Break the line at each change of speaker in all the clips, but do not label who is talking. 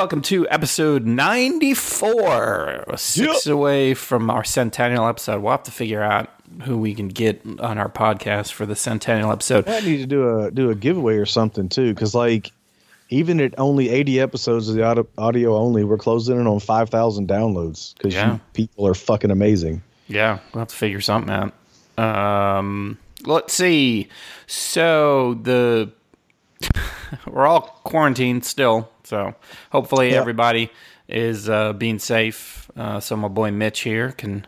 Welcome to episode 94. Six away from our centennial episode. We'll have to figure out who we can get on our podcast for the centennial episode.
I need to do a do a giveaway or something too, because like even at only 80 episodes of the audio, audio only, we're closing in on 5,000 downloads because
Yeah.
people are fucking amazing.
Yeah, we'll have to figure something out. Um, let's see. So the we're all quarantined still, so hopefully
Yeah.
everybody is uh, being safe. Uh, so my boy Mitch here can.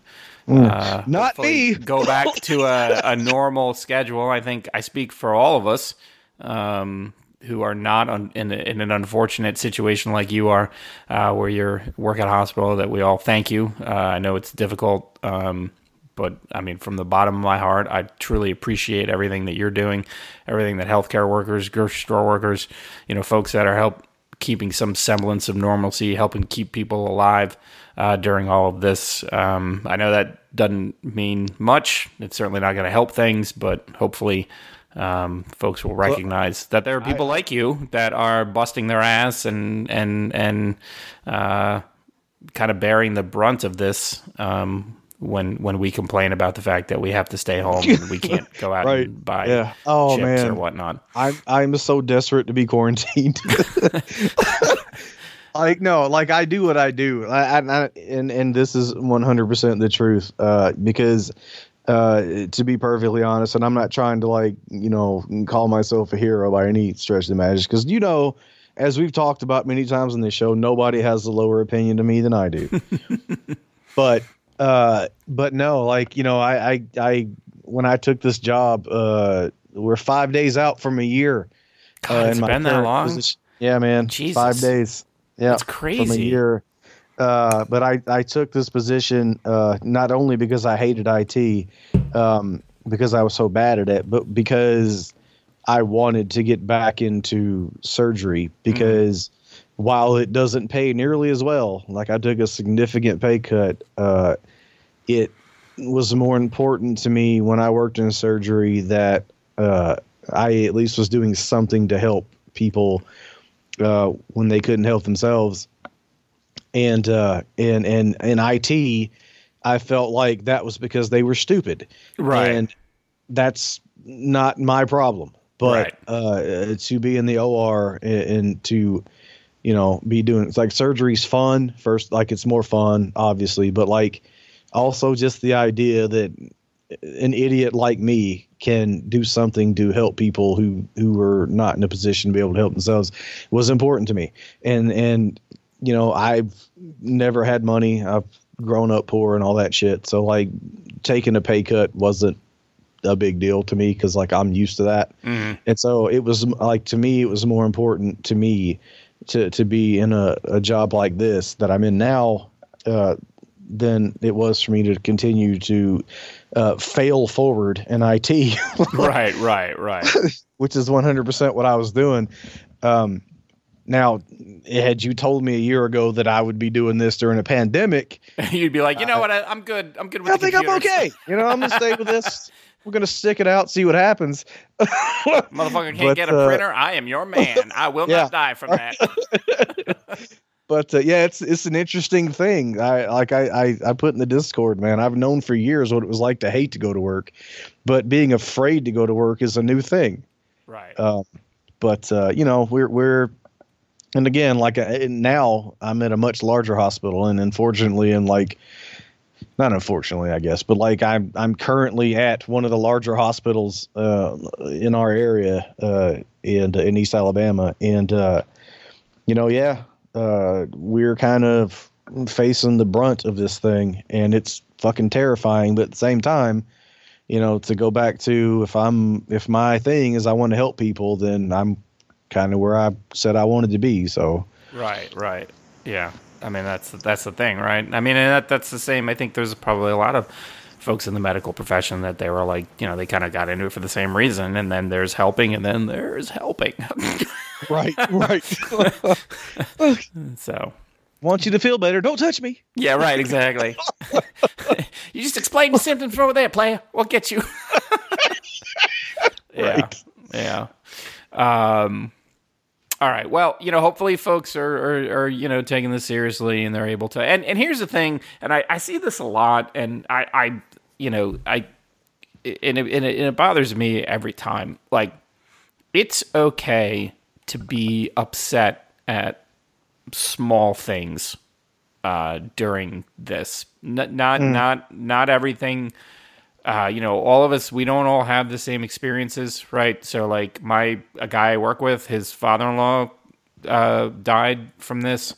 Uh,
Not me.
go back to a, a normal schedule. I think I speak for all of us um, who are not on, in, a, in an unfortunate situation like you are, uh, where you're work at a hospital. That we all thank you. Uh, I know it's difficult, um, but I mean, from the bottom of my heart, I truly appreciate everything that you're doing, everything that healthcare workers, grocery store workers, you know, folks that are help keeping some semblance of normalcy, helping keep people alive uh, during all of this. Um, I know that doesn't mean much. It's certainly not going to help things, but hopefully, um, folks will recognize that there are people like you that are busting their ass and and and uh, kind of bearing the brunt of this. Um, when when we complain about the fact that we have to stay home and we can't go out
Right.
and buy
Yeah. Oh,
chips or whatnot.
I'm I'm so desperate to be quarantined. like no, like I do what I do, I, I, I- and and this is 100 percent the truth. Uh, because uh, to be perfectly honest, and I'm not trying to like you know call myself a hero by any stretch of the imagination, because you know, as we've talked about many times on this show, nobody has a lower opinion to me than I do. but uh, but no, like you know, I I, I when I took this job, uh, we're five days out from a year.
God,
uh,
it's been that long.
position. Yeah, man.
Jesus.
Five days. Yeah,
That's
from a year. Uh, but I, I took this position uh, not only because I hated IT, um, because I was so bad at it, but because I wanted to get back into surgery. Because while it doesn't pay nearly as well, like I took a significant pay cut, uh, it was more important to me when I worked in surgery that uh, I at least was doing something to help people uh, when they couldn't help themselves. And uh, in in in IT, I felt like that was because they were stupid,
Right.
And that's not my problem. But
Right.
uh, to be in the OR and, and to you know be doing it's like surgery's fun first like it's more fun obviously but like also just the idea that an idiot like me can do something to help people who who are not in a position to be able to help themselves was important to me. And and you know i've never had money. I've grown up poor and all that shit. So like taking a pay cut wasn't a big deal to me because like i'm used to that.
Mhm.
and so it was like to me it was more important to me to to be in a, a job like this that i'm in now uh, than it was for me to continue to uh, fail forward in it
right, right, right.
which is 100% what i was doing um, now had you told me a year ago that i would be doing this during a pandemic
You'd be like, you know what? I, I'm good. I'm good with
i think i'm okay you know i'm gonna stay with this we're gonna stick it out see what happens
Motherfucker can't
But,
get a
uh,
printer. I am your man. I will
Yeah.
not die from that.
but uh, yeah, it's it's an interesting thing. I like I, I I put in the Discord, man. I've known for years what it was like to hate to go to work, but being afraid to go to work is a new thing.
right.
Um, but uh, you know, we're we're and again, like uh, now I'm at a much larger hospital, and unfortunately, and like not unfortunately, I guess, but like I'm I'm currently at one of the larger hospitals uh, in our area uh, in in East Alabama, and uh, you know, yeah, uh, we're kind of facing the brunt of this thing, and it's fucking terrifying. But at the same time, you know, to go back to if I'm if my thing is I want to help people, then I'm kind of where I said I wanted to be. So
Right, right. Yeah. I mean, that's that's the thing, right? I mean, and that that's the same. I think there's probably a lot of folks in the medical profession that they were like, you know, they kind of got into it for the same reason, and then there's helping, and then there's helping.
right, right.
so,
want you to feel better. Don't touch me.
yeah, right, exactly. you just explain the symptoms from over there, player. We'll get you. yeah,
Right.
yeah. Um, All right. Well, you know, hopefully folks are, are, are, you know, taking this seriously and they're able to. And, and here's the thing, and I, I see this a lot, and I, I you know, I, and it, and, it, and it bothers me every time. Like, it's okay to be upset at small things uh, during this. N- not, mm. not, not everything uh, you know, all of us, we don't all have the same experiences, right? So, like, my a guy I work with, his father in law uh, died from this.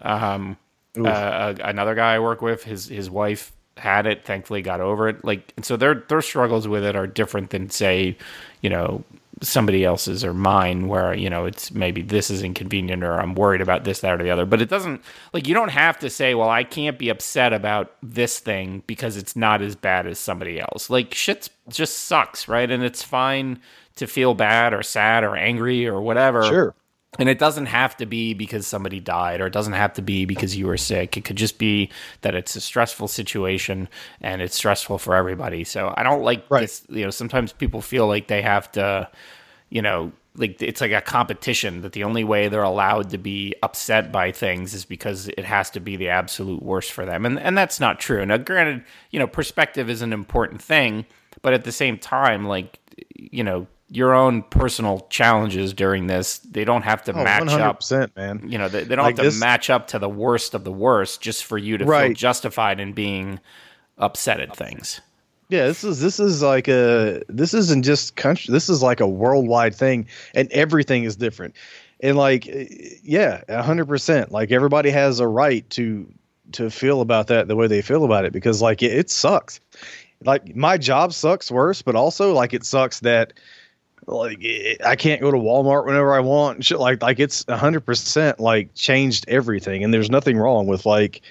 Um, uh, another guy I work with, his his wife had it, thankfully got over it. Like, and so their their struggles with it are different than, say, you know, somebody else's or mine where you know it's maybe this is inconvenient or i'm worried about this that or the other. But it doesn't like you don't have to say well i can't be upset about this thing because it's not as bad as somebody else. Like shit just sucks right? And it's fine to feel bad or sad or angry or whatever.
Sure
and it doesn't have to be because somebody died, or it doesn't have to be because you were sick. It could just be that it's a stressful situation and it's stressful for everybody. So I don't like right. this. You know, sometimes people feel like they have to, you know, like it's like a competition that the only way they're allowed to be upset by things is because it has to be the absolute worst for them. And and that's not true. Now granted, you know, perspective is an important thing, but at the same time, like, you know, your own personal challenges during this. They don't have to oh, match 100%,
up, man.
You know, they, they don't like have to this, match up to the worst of the worst just for you to right. feel justified in being upset at things.
Yeah, this is this is like a this isn't just country. This is like a worldwide thing, and everything is different. And like, yeah, hundred percent. Like everybody has a right to to feel about that the way they feel about it because like it, it sucks. Like my job sucks worse, but also like it sucks that like eh, I can't go to Walmart whenever I want shit like like it's hundred percent like changed everything and there's nothing wrong with like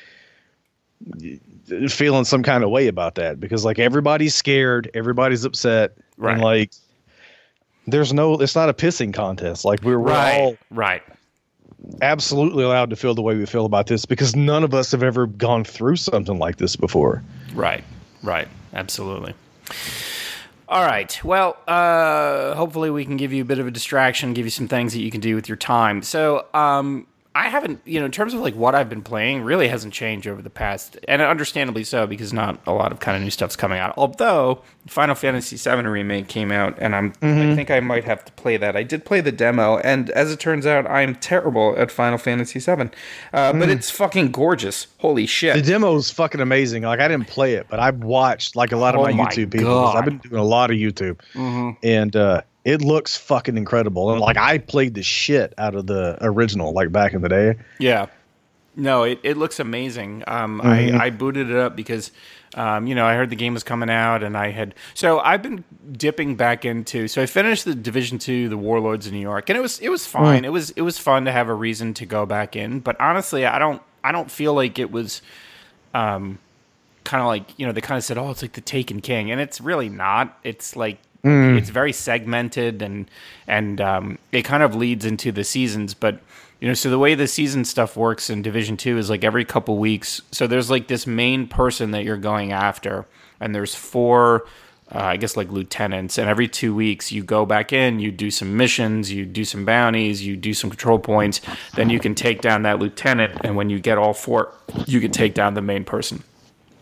feeling some kind of way about that because like everybody's scared, everybody's upset, right. and like there's no it's not a pissing contest. Like we're, we're
right.
all
right
absolutely allowed to feel the way we feel about this because none of us have ever gone through something like this before.
Right. Right. Absolutely. All right. Well, uh, hopefully we can give you a bit of a distraction, give you some things that you can do with your time. So, um, I haven't, you know, in terms of like what I've been playing, really hasn't changed over the past, and understandably so because not a lot of kind of new stuff's coming out. Although Final Fantasy VII remake came out, and I'm, mm-hmm. I think I might have to play that. I did play the demo, and as it turns out, I'm terrible at Final Fantasy VII, uh, mm. but it's fucking gorgeous. Holy shit!
The demo is fucking amazing. Like I didn't play it, but I've watched like a lot of oh my, my YouTube people. I've been doing a lot of YouTube, mm-hmm. and uh, it looks fucking incredible. And like I played the shit out of the original, like back in the day.
Yeah. No, it, it looks amazing. Um, mm-hmm. I, I booted it up because, um, you know, I heard the game was coming out, and I had so I've been dipping back into. So I finished the Division Two, the Warlords of New York, and it was it was fine. Mm. It was it was fun to have a reason to go back in. But honestly, I don't I don't feel like it was, um, kind of like you know they kind of said, oh, it's like the Taken King, and it's really not. It's like Mm. It's very segmented and and um, it kind of leads into the seasons. But you know, so the way the season stuff works in Division Two is like every couple weeks. So there's like this main person that you're going after, and there's four. Uh, I guess like lieutenants, and every two weeks you go back in, you do some missions, you do some bounties, you do some control points, then you can take down that lieutenant, and when you get all four, you can take down the main person.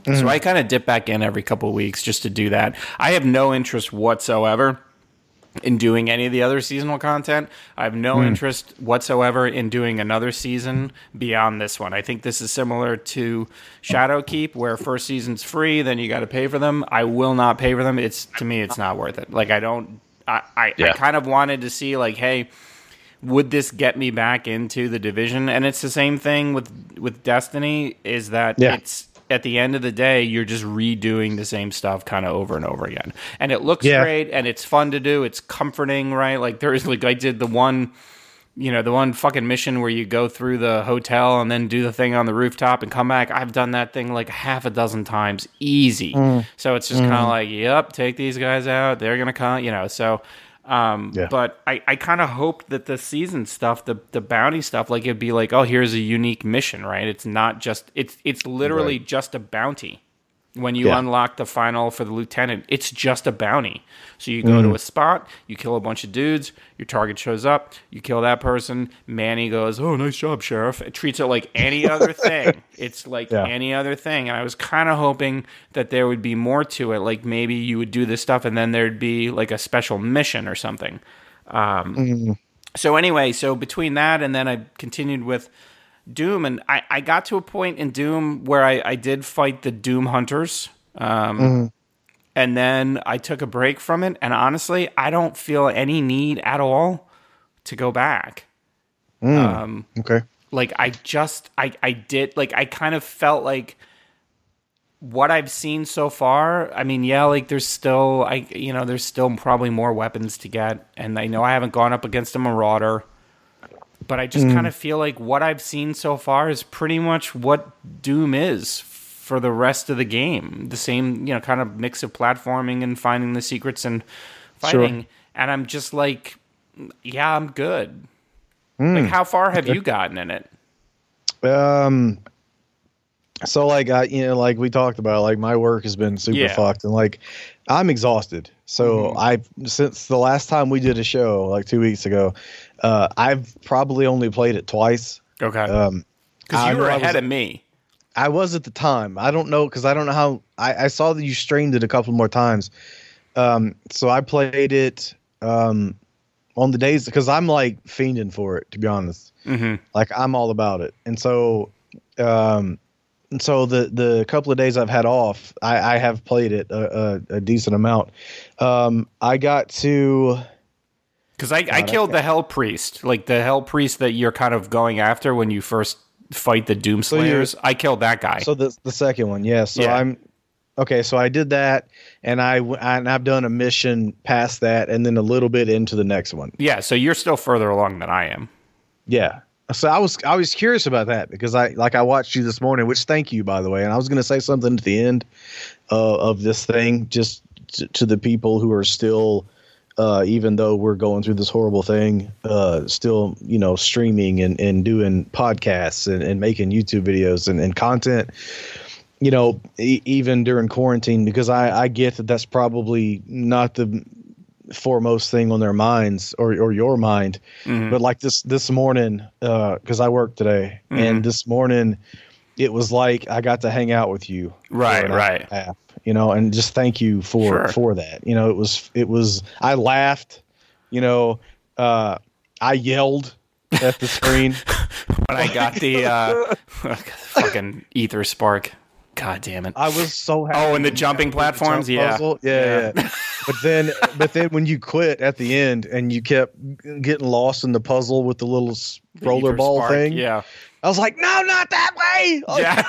Mm-hmm. So I kind of dip back in every couple of weeks just to do that. I have no interest whatsoever in doing any of the other seasonal content. I have no mm. interest whatsoever in doing another season beyond this one. I think this is similar to Shadowkeep, where first season's free, then you got to pay for them. I will not pay for them. It's to me, it's not worth it. Like I don't. I I, yeah. I kind of wanted to see like, hey. Would this get me back into the division? And it's the same thing with with Destiny. Is that yeah. it's at the end of the day, you're just redoing the same stuff kind of over and over again. And it looks yeah. great and it's fun to do. It's comforting, right? Like there's like I did the one you know, the one fucking mission where you go through the hotel and then do the thing on the rooftop and come back. I've done that thing like half a dozen times, easy. Mm. So it's just mm. kind of like, yep, take these guys out. They're gonna come, you know. So um, yeah. But I, I kind of hoped that the season stuff, the the bounty stuff, like it'd be like, oh, here's a unique mission, right? It's not just it's it's literally right. just a bounty. When you
Yeah.
unlock the final for the lieutenant, it's just a bounty. So you go to a spot, you kill a bunch of dudes, your target shows up, you kill that person. Manny goes, "Oh, nice job, sheriff." It treats it like any other thing. It's like
Yeah.
any other thing, and I was kind of hoping that there would be more to it. Like maybe you would do this stuff, and then there'd be like a special mission or something. Um, So anyway, so between that and then I continued with Doom, and I, I got to a point in Doom where I, I did fight the Doom Hunters. Um, And then I took a break from it, and honestly, I don't feel any need at all to go back. Um,
Okay.
like I just I I did like I kind of felt like what I've seen so far. I mean, yeah, like there's still I you know there's still probably more weapons to get, and I know I haven't gone up against a Marauder, but I just kind of mm. feel like what I've seen so far is pretty much what Doom is for the rest of the game. The same you know kind of mix of platforming and finding the secrets and fighting, and I'm just like, yeah, I'm good. Mm. Like, how far have you gotten in it?
Um. So like I, you know, like we talked about, like my work has been super
Yeah.
fucked, and like I'm exhausted. So mm-hmm. I've since the last time we did a show, like two weeks ago, uh, I've probably only played it twice.
Okay.
Um,
Because
I
you were ahead
was-
of me.
I was at the time. I don't know because I don't know how. I, I saw that you streamed it a couple more times. Um, so I played it um, on the days because I'm like fiending for it. To be honest,
hmm
like I'm all about it. And so, um, and so the the couple of days I've had off, I, I have played it a, a, a decent amount. Um, I got to
Because I, I killed the Hell Priest, like the Hell Priest that you're kind of going after when you first fight the Doom Slayers. I killed that guy.
So the the second one, yeah. So
Yeah.
I'm okay. So I did that, and I w- and I've done a mission past that, and then a little bit into the next one.
yeah, so you're still further along than I am.
Yeah. So I was I was curious about that because I like I watched you this morning, which thank you by the way. And I was going to say something at the end uh, of this thing, just to, to the people who are still. Uh, even though we're going through this horrible thing, uh, still, you know, streaming and, and doing podcasts and, and making YouTube videos and, and content, you know, e- even during quarantine, because I, I get that that's probably not the foremost thing on their minds or, or your mind.
Mhm.
But like this, this morning, uh, cause I worked today
Mhm.
and this morning it was like, I got to hang out with you.
Right, right.
half, you know, and just thank you for,
Sure.
for that. You know, it was, it was, I laughed, you know, uh, I yelled at the screen.
When I got the uh, fucking Ether Spark. God damn it.
I was so happy.
Oh, and the jumping
got the
platforms?
jump
Yeah.
Yeah,
Yeah.
yeah. but then, but then when you quit at the end and you kept getting lost in the puzzle with the little s-
The
roller
Ether
ball
Spark,
thing,
Yeah.
I was like, no, not that way.
Yeah.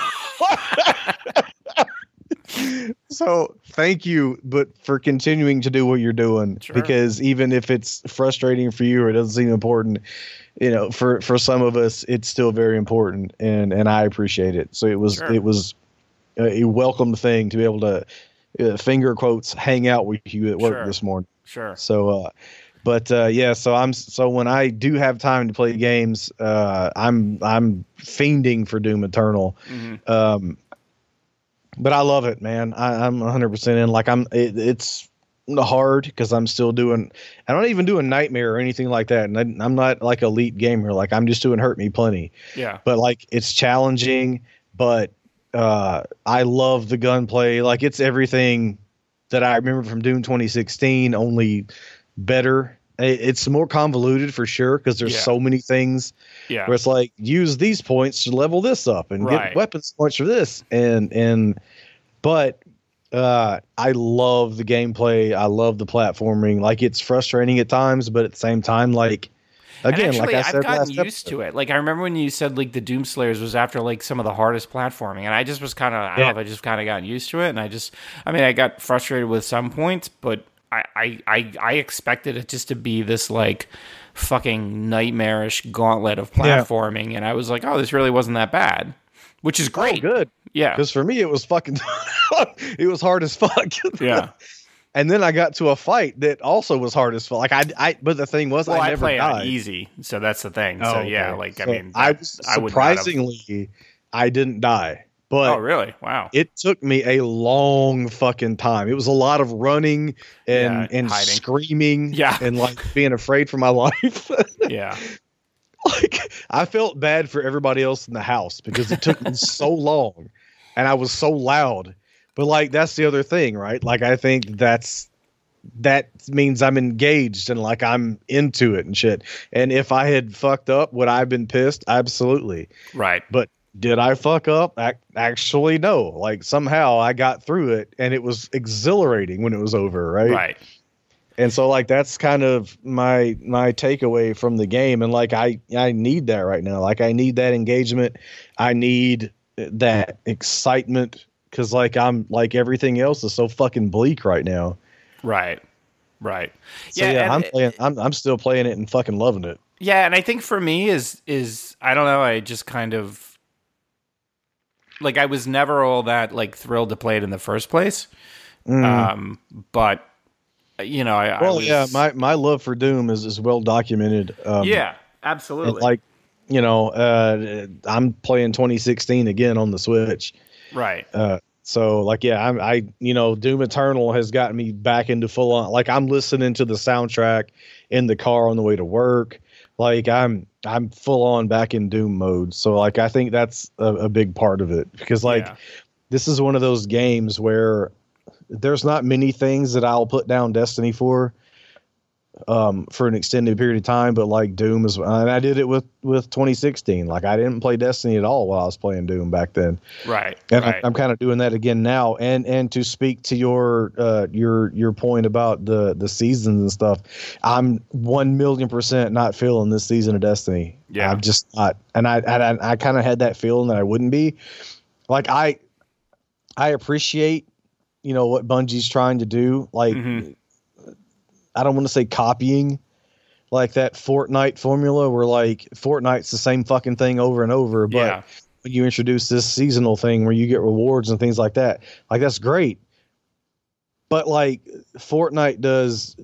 So thank you, but for continuing to do what you're doing,
Sure.
because even if it's frustrating for you or it doesn't seem important, you know, for for some of us, it's still very important, and and I appreciate it. So it was
Sure.
it was a, welcome thing to be able to uh, finger quotes hang out with you at work
Sure.
this morning.
Sure.
So, uh, but uh, yeah, so I'm so when I do have time to play games, uh, I'm I'm fiending for Doom Eternal.
Mhm.
Um, but I love it, man. I, I'm 100 percent in. Like I'm, it, it's hard because I'm still doing. I don't even do a nightmare or anything like that, and I, I'm not like elite gamer. Like I'm just doing hurt me plenty.
Yeah.
But like it's challenging, but uh, I love the gunplay. Like it's everything that I remember from Doom 2016, only better. It- It's more convoluted for sure because there's
Yeah.
so many things
Yeah.
where it's like use these points to level this up and
Right.
get weapons points for this and and but uh I love the gameplay. I love the platforming. Like it's frustrating at times, but at the same time, like again,
actually,
like I
I've gotten used
episode,
to it. Like I remember when you said like the Doom Slayers was after like some of the hardest platforming, and I just was kind of I don't know if I just kind of gotten used to it, and I just I mean I got frustrated with some points, but I I I, I expected it just to be this like fucking nightmarish gauntlet of
Yeah.
platforming, and I was like, oh, this really wasn't that bad, which is
oh,
great.
good.
Yeah,
Because for me, it was fucking, it was hard as fuck.
yeah.
and then I got to a fight that also was hard as fuck. Like I, I, but the thing was,
Well,
I
I,
never
play on
died.
easy, so that's the thing.
Oh,
so yeah,
okay.
like
So
I mean,
I
that-
was
I would have-
surprisingly, I didn't die. But
oh, really? Wow.
it took me a long fucking time. It was a lot of running and
Yeah,
and
hiding.
screaming
Yeah.
and like being afraid for my life.
yeah.
like I felt bad for everybody else in the house because it took me so long and I was so loud. But like that's the other thing, right? Like I think that's that means I'm engaged and like I'm into it and shit. And if I had fucked up, would I have been pissed? Absolutely.
Right.
But did I fuck up? Ac- Actually, no. Like somehow I got through it and it was exhilarating when it was over, right?
Right.
And so like that's kind of my my takeaway from the game and like I I need that right now. Like I need that engagement. I need that excitement cuz like I'm like everything else is so fucking bleak right now.
Right. Right.
So yeah,
and-
I'm playing I'm I'm still playing it and fucking loving it.
Yeah, and I think for me is is I don't know, I just kind of like I was never all that like thrilled to play it in the first place. Um but you know, I, I
Mm. Well,
was,
yeah, my my love for Doom is is well documented. Um
Yeah, absolutely.
like you know, uh I'm playing 2016 again on the Switch.
right.
Uh, so like yeah, I'm I you know Doom Eternal has gotten me back into full on like I'm listening to the soundtrack in the car on the way to work. Like I'm I'm full on back in Doom mode. So like I think that's a, a big part of it because like
Yeah.
this is one of those games where there's not many things that I'll put down Destiny for um for an extended period of time but like Doom is and I did it with with 2016 like I didn't play Destiny at all while I was playing Doom back then
Right.
and
right.
I, I'm kind of doing that again now. And and to speak to your uh, your your point about the the seasons and stuff, I'm one million percent not feeling this season of Destiny.
Yeah.
I'm just not. And I and I, I kind of had that feeling that I wouldn't be. Like I I appreciate you know what Bungie's trying to do. Like
Mhm.
I don't want to say copying. Like that Fortnite formula, where like Fortnite's the same fucking thing over and over, but
yeah.
when you introduce this seasonal thing where you get rewards and things like that. Like that's great. But like Fortnite does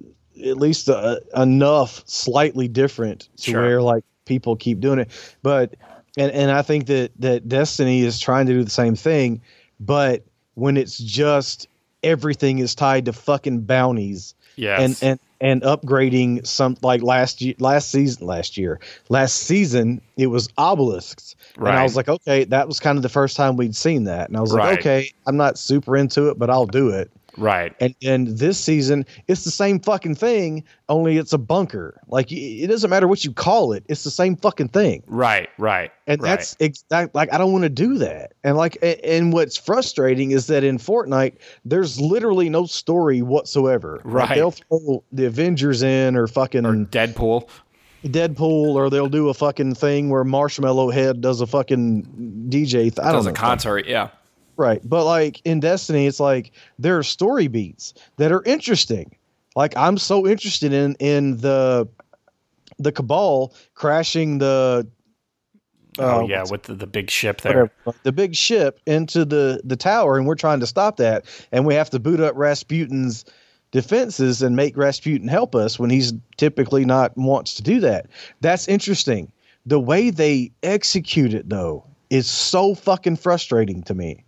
at least uh, enough slightly different to
Sure.
where like people keep doing it. But and and I think that that Destiny is trying to do the same thing, but when it's just everything is tied to fucking bounties
Yes.
and and and upgrading some like last year last season last year last season it was obelisks and i was like okay that was kind of the first time we'd seen that and i was
Right.
like okay i'm not super into it but i'll do it
right.
and and this season it's the same fucking thing only it's a bunker like it doesn't matter what you call it it's the same fucking thing
Right. Right.
and
right.
that's exact like I don't want to do that. And like and what's frustrating is that in Fortnite there's literally no story whatsoever. Like,
Right.
they'll throw the Avengers in or fucking
or Deadpool.
Deadpool or they'll do a fucking thing where Marshmello Head does a fucking DJ th- I don't
Does
know.
a concert. Yeah.
Right. But like in Destiny, it's like there are story beats that are interesting. Like I'm so interested in in the the cabal crashing the
Oh, yeah, um, with the, the big ship there.
whatever, the big ship into the the tower, and we're trying to stop that, and we have to boot up Rasputin's defenses and make Rasputin help us when he's typically not wants to do that. That's interesting. The way they execute it though is so fucking frustrating to me.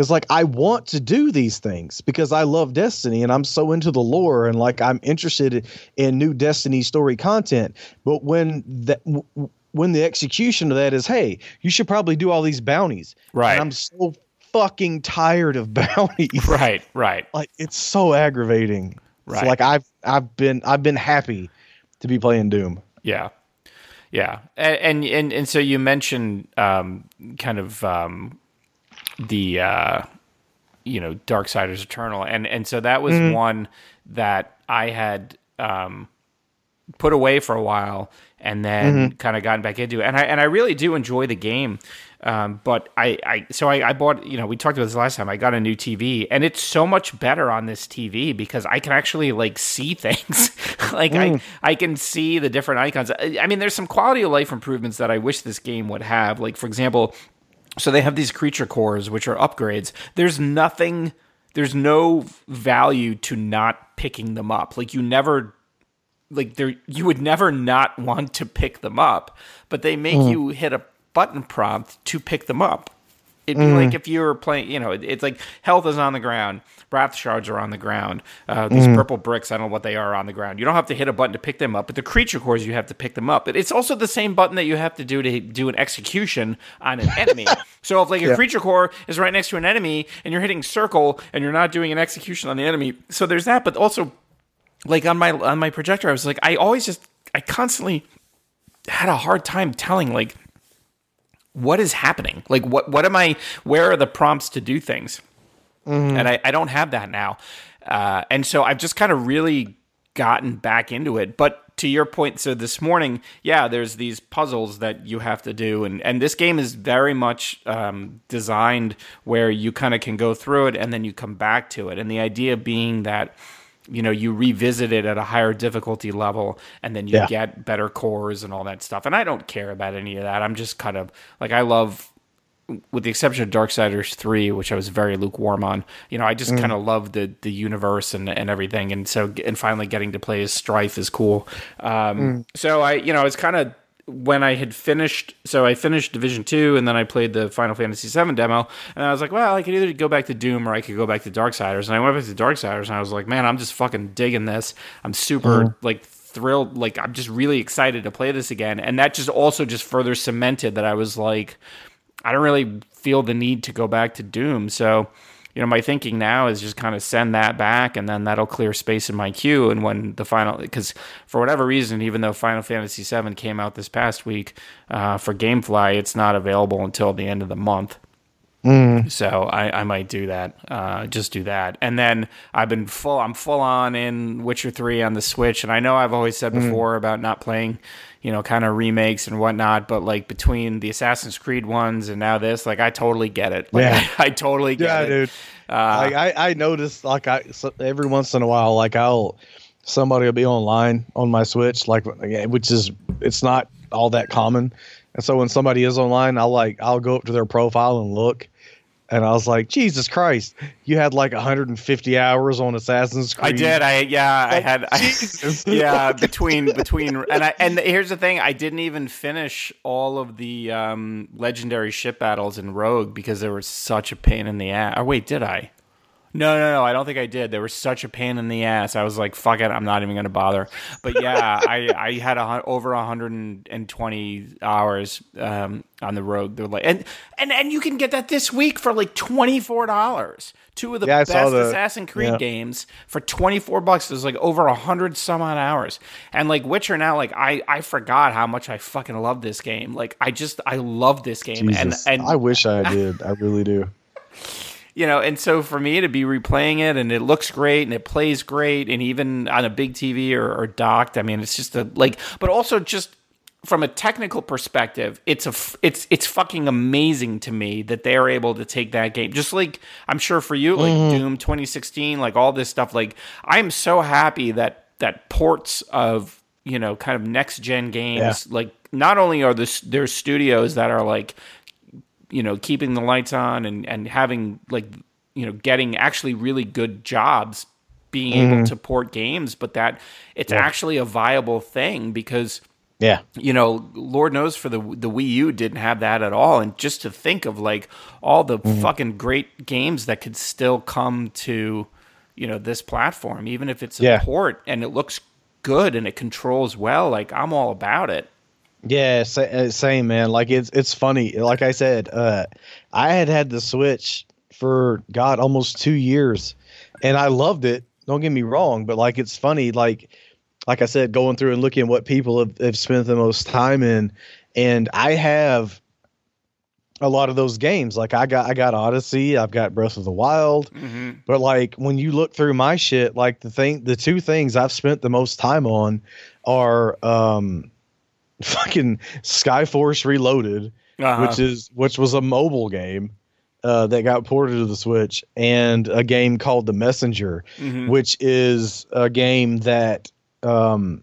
Cause like I want to do these things because I love Destiny and I'm so into the lore and like I'm interested in new Destiny story content. But when that when the execution of that is, hey, you should probably do all these bounties.
Right.
And I'm so fucking tired of bounties.
Right. Right.
Like it's so aggravating.
Right.
So like I've I've been I've been happy to be playing Doom.
Yeah, yeah, and and and, and so you mentioned um, kind of um, the uh, you know Darksiders Eternal, and and so that was one that I had um, put away for a while, and then kind of gotten back into, it. and I and I really do enjoy the game. Um, but I, I, so I, I bought, you know, we talked about this last time. I got a new TV, and it's so much better on this TV because I can actually like see things. like I, I can see the different icons. I, I mean, there's some quality of life improvements that I wish this game would have. Like, for example, so they have these creature cores, which are upgrades. There's nothing, there's no value to not picking them up. Like, you never like there you would never not want to pick them up but they make hmm. you hit a button prompt to pick them up It'd be like if you were playing, you know, it's like health is on the ground, wrath shards are on the ground. Uh, these purple bricks, I don't know what they are on the ground. You don't have to hit a button to pick them up, but the creature cores you have to pick them up. But it's also the same button that you have to do to do an execution on an enemy. so if like a creature core is right next to an enemy and you're hitting circle and you're not doing an execution on the enemy, so there's that. But also, like on my on my projector, I was like, I always just I constantly had a hard time telling like what is happening? Like what what am i where are the prompts to do things? And I, I don't have that now. Uh, and so i've just kind of really gotten back into it. But to your point so this morning yeah there's these puzzles that you have to do. And and this game is very much um, designed where you kind of can go through it and then you come back to it. And the idea being that you know you revisit it at a higher difficulty level and then you
Yeah.
get better cores and all that stuff. And i don't care about any of that. I'm just kind of like i love with the exception of Darksiders 3 which i was very lukewarm on you know i just kind of love the the universe and and everything. And so and finally getting to play as strife is cool. Um so i you know it's kind of when I had finished, so I finished Division Two, and then I played the Final Fantasy VII demo, and I was like, well, I could either go back to Doom or I could go back to Darksiders, and I went back to Darksiders, and I was like, man, I'm just fucking digging this. I'm super uh-huh. like thrilled, like I'm just really excited to play this again, and that just also just further cemented that I was like, I don't really feel the need to go back to Doom, so you know, my thinking now is just kind of send that back, and then that'll clear space in my queue. And when the final, because for whatever reason, even though Final Fantasy VII came out this past week uh, for GameFly, it's not available until the end of the month. So I, I might do that. Uh, just do that, and then I've been full. I'm full on in Witcher Three on the Switch, and I know I've always said before about not playing, you know, kind of remakes and whatnot. But like between the Assassin's Creed ones and now this, like I totally get it. Like,
Yeah.
I, totally get it.
Yeah,
it.
dude.
Uh,
like I, I notice like I so every once in a while like I'll somebody will be online on my Switch like which is it's not all that common, and so when somebody is online, I'll like I'll go up to their profile and look. And I was like, Jesus Christ, you had like 150 hours on Assassin's Creed.
I did. I yeah. I had. I,
Jesus.
yeah, between between and I and here's the thing: I didn't even finish all of the um, legendary ship battles in Rogue because they were such a pain in the ass. Oh wait, did I? No, no, no. I don't think I did. They were such a pain in the ass. I was like, "Fuck it, I'm not even going to bother." But yeah, I I had a, over 120 hours um, on the road. They're like, and and and you can get that this week for like twenty four dollars. Two of the
Yeah,
best
the-
Assassin's Creed
yeah.
games for 24 bucks. There's like over a hundred some odd hours. And like Witcher now, like I, I forgot how much I fucking love this game. Like I just, I love this game.
Jesus.
And, and
I wish I did. I really do.
you know, and so for me to be replaying it and it looks great and it plays great and even on a big TV or, or docked, I mean, it's just a like, but also just from a technical perspective, it's a f- it's it's fucking amazing to me that they're able to take that game. Just like I'm sure for you, like mm-hmm. Doom 2016, like all this stuff. Like I'm so happy that that ports of you know kind of next gen games, like not only are this there's studios that are like you know keeping the lights on and and having like you know getting actually really good jobs being able mm-hmm. to port games but that it's actually a viable thing because
Yeah.
you know, Lord knows for the the Wii U didn't have that at all, and just to think of like all the mm-hmm. fucking great games that could still come to, you know, this platform, even if it's a
Yeah.
port and it looks good and it controls well, like I'm all about it.
Yeah, uh, same man. Like it's it's funny. Like I said, uh, I had had the Switch for God almost two years, and I loved it. Don't get me wrong, but like it's funny. Like like I said, going through and looking at what people have, have spent the most time in, and I have a lot of those games. Like I got I got Odyssey, I've got Breath of the Wild, but like when you look through my shit, like the thing, the two things I've spent the most time on are um fucking Sky Force Reloaded,
Uh-huh.
which is which was a mobile game uh, that got ported to the Switch, and a game called The Messenger,
Mhm.
which is a game that um,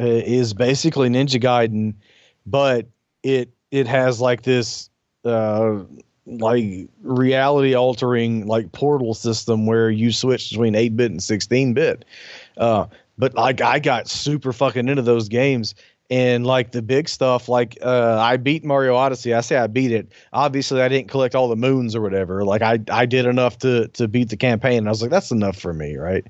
uh, is basically Ninja Gaiden, but it it has like this uh, like reality altering like portal system where you switch between 8 bit and 16 bit. Uh, but like I got super fucking into those games and like the big stuff like uh i beat mario odyssey i say i beat it obviously i didn't collect all the moons or whatever like i i did enough to to beat the campaign and i was like that's enough for me right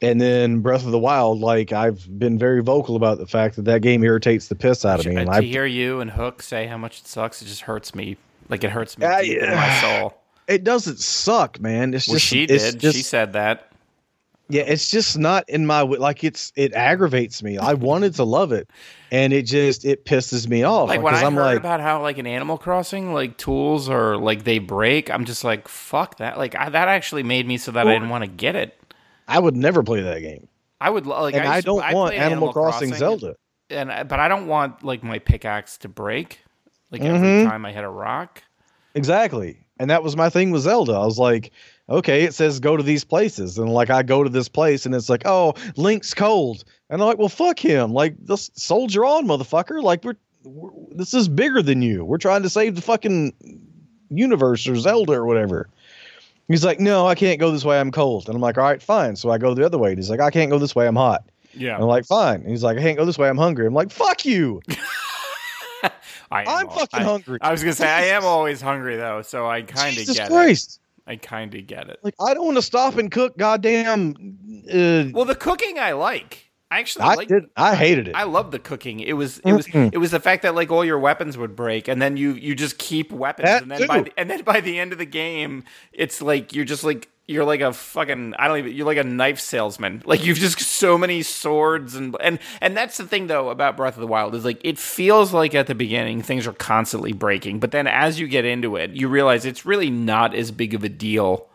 and then breath of the wild like i've been very vocal about the fact that that game irritates the piss out of me and
to
I,
hear you and Hook say how much it sucks, it just hurts me. Like it hurts me deep in my soul.
it doesn't suck man it's
Well,
just
she did.
just,
she said that.
Yeah, it's just not in my way. Like it's it aggravates me. I wanted to love it, and it just it pisses me off.
Like when I
I'm
heard
like,
about how like in Animal Crossing, like tools or like they break, I'm just like fuck that. Like I, that actually made me so that I didn't want to get it.
I would never play that game,
I would like.
and I,
to-
don't want
played
Animal, Crossing, Zelda.
and I- but I don't want like my pickaxe to break. Like
Mm-hmm.
every time I hit a rock.
Exactly, and that was my thing with Zelda. I was like, okay, it says go to these places, and like I go to this place, and it's like, oh, Link's cold, and I'm like, well, fuck him. Like, let's soldier on, motherfucker. Like we're, we're this is bigger than you. We're trying to save the fucking universe or Zelda or whatever. He's like, no, I can't go this way. I'm cold. And I'm like, all right, fine. So I go the other way. And he's like, I can't go this way. I'm hot.
Yeah,
And I'm like, fine. And he's like, I can't go this way. I'm hungry. I'm like, fuck you.
I am
I'm fucking
I-
hungry.
I was gonna say I am always hungry though, so I kind of
Jesus
get
Christ.
it. I kind of get it.
Like, I don't want to stop and cook goddamn. Uh,
Well, the cooking I like. I actually
I did. I hated it.
I love the cooking. It was it was it was the fact that like all your weapons would break, and then you you just keep weapons,
That
and then by the, and then by the end of the game, it's like you're just like you're like a fucking I don't even you're like a knife salesman. Like you've just so many swords and and and that's the thing though about Breath of the Wild is like it feels like at the beginning things are constantly breaking, but then as you get into it, you realize it's really not as big of a deal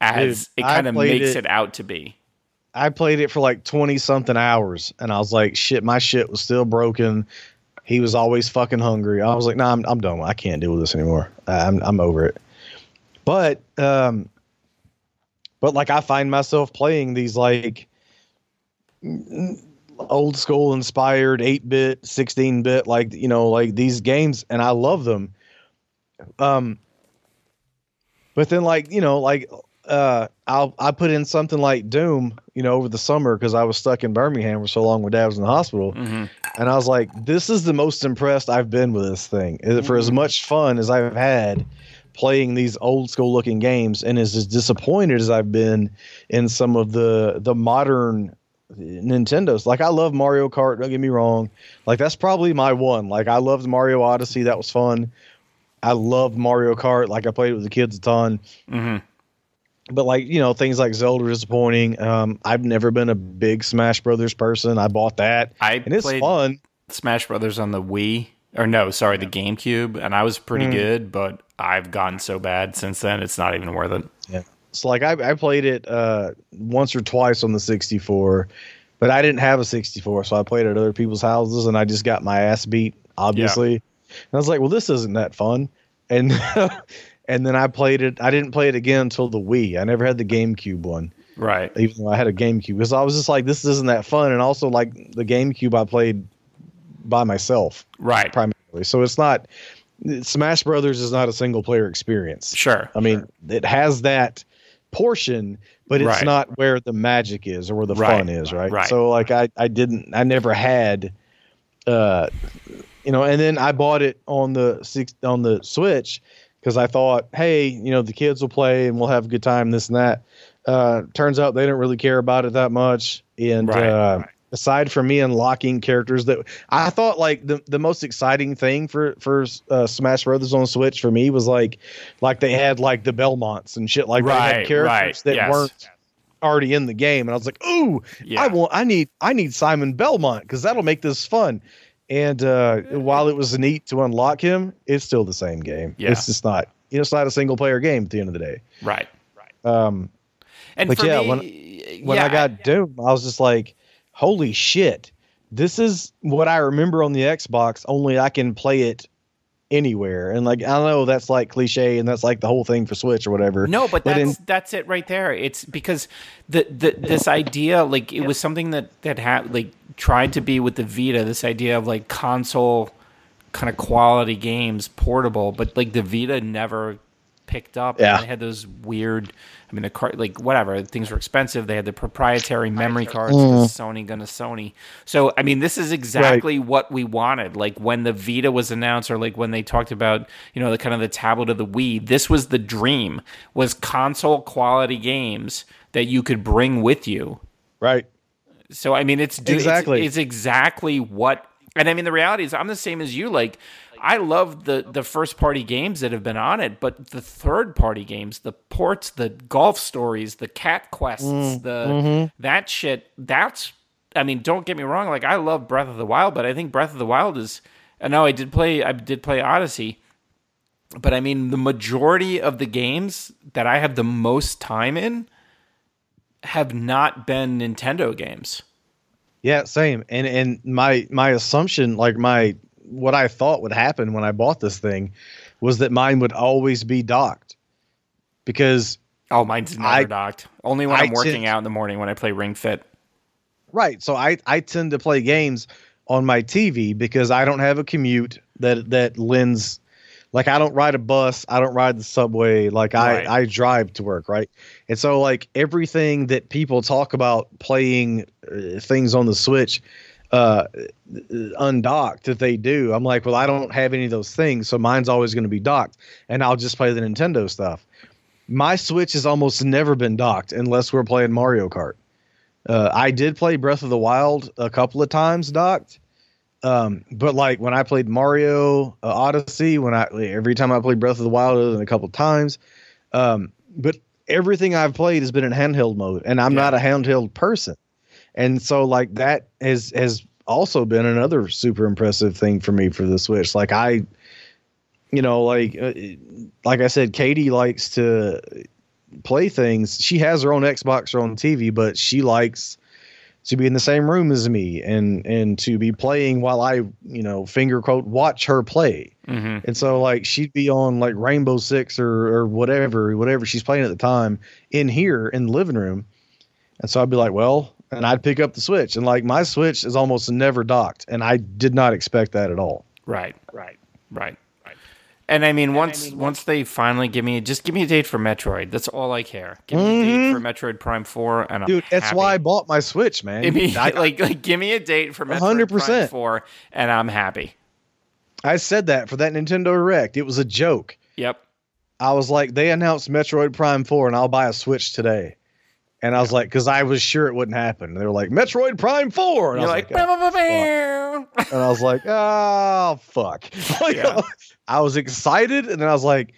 as
Dude,
it kind of makes
it-
it out to be.
I played it for like 20 something hours and I was like, shit, my shit was still broken. He was always fucking hungry. I was like, nah, I'm, I'm done. I can't deal with this anymore. I'm, I'm over it. But, um, but like I find myself playing these like old school inspired 8 bit, 16 bit, like, you know, like these games and I love them. Um, but then like, you know, like uh I'll I put in something like Doom, you know, over the summer because I was stuck in Birmingham for so long when Dad was in the hospital,
Mhm.
and I was like, this is the most impressed I've been with this thing. Uh, For as much fun as I've had playing these old school looking games, and is as disappointed as I've been in some of the the modern Nintendos. Like I love Mario Kart. Don't get me wrong. Like that's probably my one. Like I loved Mario Odyssey. That was fun. I loved Mario Kart. Like I played it with the kids a ton
Mhm.
but like you know things like Zelda are disappointing. Um, I've never been a big Smash Brothers person. I bought that
I
and it's fun.
Smash Brothers on the Wii, or no, sorry, the GameCube, and I was pretty
Mm.
good, but I've gotten so bad since then, it's not even worth it. Yeah.
So like I, I played it uh, once or twice on the 64, but I didn't have a 64, so I played at other people's houses and I just got my ass beat. Obviously, and I was like, well, this isn't that fun. And and then I played it. I didn't play it again until the Wii. I never had the GameCube one.
Right.
even though I had a GameCube, because I was just like, this isn't that fun. And also, like the GameCube, I played by myself
Right.
primarily, so it's not. Smash Brothers is not a single player experience.
Sure.
I mean, it has that portion, but it's
Right.
not where the magic is or where the
Right.
fun is, right?
Right.
So, like, I, I didn't, I never had, uh, you know, and then I bought it on the six on the Switch because I thought, hey, you know, the kids will play and we'll have a good time, this and that. Uh, turns out they don't really care about it that much, and
Right,
uh,
right.
Aside from me unlocking characters that I thought like the, the most exciting thing for for uh, Smash Brothers on Switch for me was like like they had like the Belmonts and shit like they
Right,
had characters
right,
that
yes.
weren't already in the game and I was like ooh
Yeah.
I want I need I need Simon Belmont because that'll make this fun and uh, while it was neat to unlock him it's still the same game
Yeah.
it's just not you know it's not a single player game at the end of the day
right. Right.
um
And
But
for
yeah,
me,
when- when
yeah,
I got Doom, I was just like, holy shit. This is what I remember on the Xbox, only I can play it anywhere. And like I know that's like cliche and that's like the whole thing for Switch or whatever.
No, but
But
that's
in-
that's it right there. It's because the, the this idea, like it was something that that had like tried to be with the Vita. This idea of like console kind of quality games, portable, but like the Vita never picked up.
Yeah.
And they had those weird. I mean, the car like whatever things were expensive. They had the proprietary memory mm. cards. 'cause Sony gonna Sony. So I mean, this is exactly what we wanted. Like when the Vita was announced, or like when they talked about you know the kind of the tablet of the Wii. This was the dream. Was console quality games that you could bring with you.
Right.
So I mean, it's do- it's-
Exactly.
It's, exactly what. And I mean, the reality is, I'm the same as you. Like, I love the the first party games that have been on it, but the third party games, the ports, the golf stories, the cat quests,
Mm,
the
mm-hmm.
that shit. That's. I mean, don't get me wrong. Like, I love Breath of the Wild, but I think Breath of the Wild is. I know I did play. I did play Odyssey. But I mean, the majority of the games that I have the most time in have not been Nintendo games.
Yeah, same. And and my my assumption, like my what I thought would happen when I bought this thing, was that mine would always be docked, because
Oh, mine's never
I-
docked. Only when
I
I'm working
tend-
out in the morning when I play Ring Fit.
right. So I I tend to play games on my TV because I don't have a commute that that lends. Like I don't ride a bus, I don't ride the subway. Like
Right.
I I drive to work, right? And so like everything that people talk about playing uh, things on the Switch uh undocked that they do. I'm like, well, I don't have any of those things, so mine's always going to be docked, and I'll just play the Nintendo stuff. My Switch has almost never been docked unless we're playing Mario Kart. Uh, I did play Breath of the Wild a couple of times docked, um, but like when I played Mario uh, Odyssey, when I every time I played Breath of the Wild, other than a couple of times, um, but everything I've played has been in handheld mode, and I'm
Yeah.
not a handheld person, and so like that has has also been another super impressive thing for me for the Switch. Like I, you know, like uh, like I said, Katie likes to play things. She has her own Xbox, her own TV, but she likes to be in the same room as me and and to be playing while I, you know, finger quote watch her play.
hmm
And so like she'd be on like Rainbow Six or or whatever, whatever she's playing at the time in here in the living room. And so I'd be like, well, and I'd pick up the Switch. And like my Switch is almost never docked. And I did not expect that at all.
Right, right, right, right. And I mean, once once they finally give me just give me a date for Metroid. That's all I care. Give me a date mm-hmm. for Metroid Prime Four, and I'm
Dude, that's
happy.
why I bought my Switch, man.
I mean,
I,
like, like, give me a date for Metroid Prime
100%.
Four, and I'm happy.
I said that for that Nintendo Direct. It was a joke.
Yep.
I was like, they announced Metroid Prime 4 and I'll buy a Switch today. And I was like, because I was sure it wouldn't happen. They were like, Metroid Prime 4. And
You're
I was
like,
like, oh, and I was like, oh fuck. Like,
Yeah.
I was excited, and then I was like,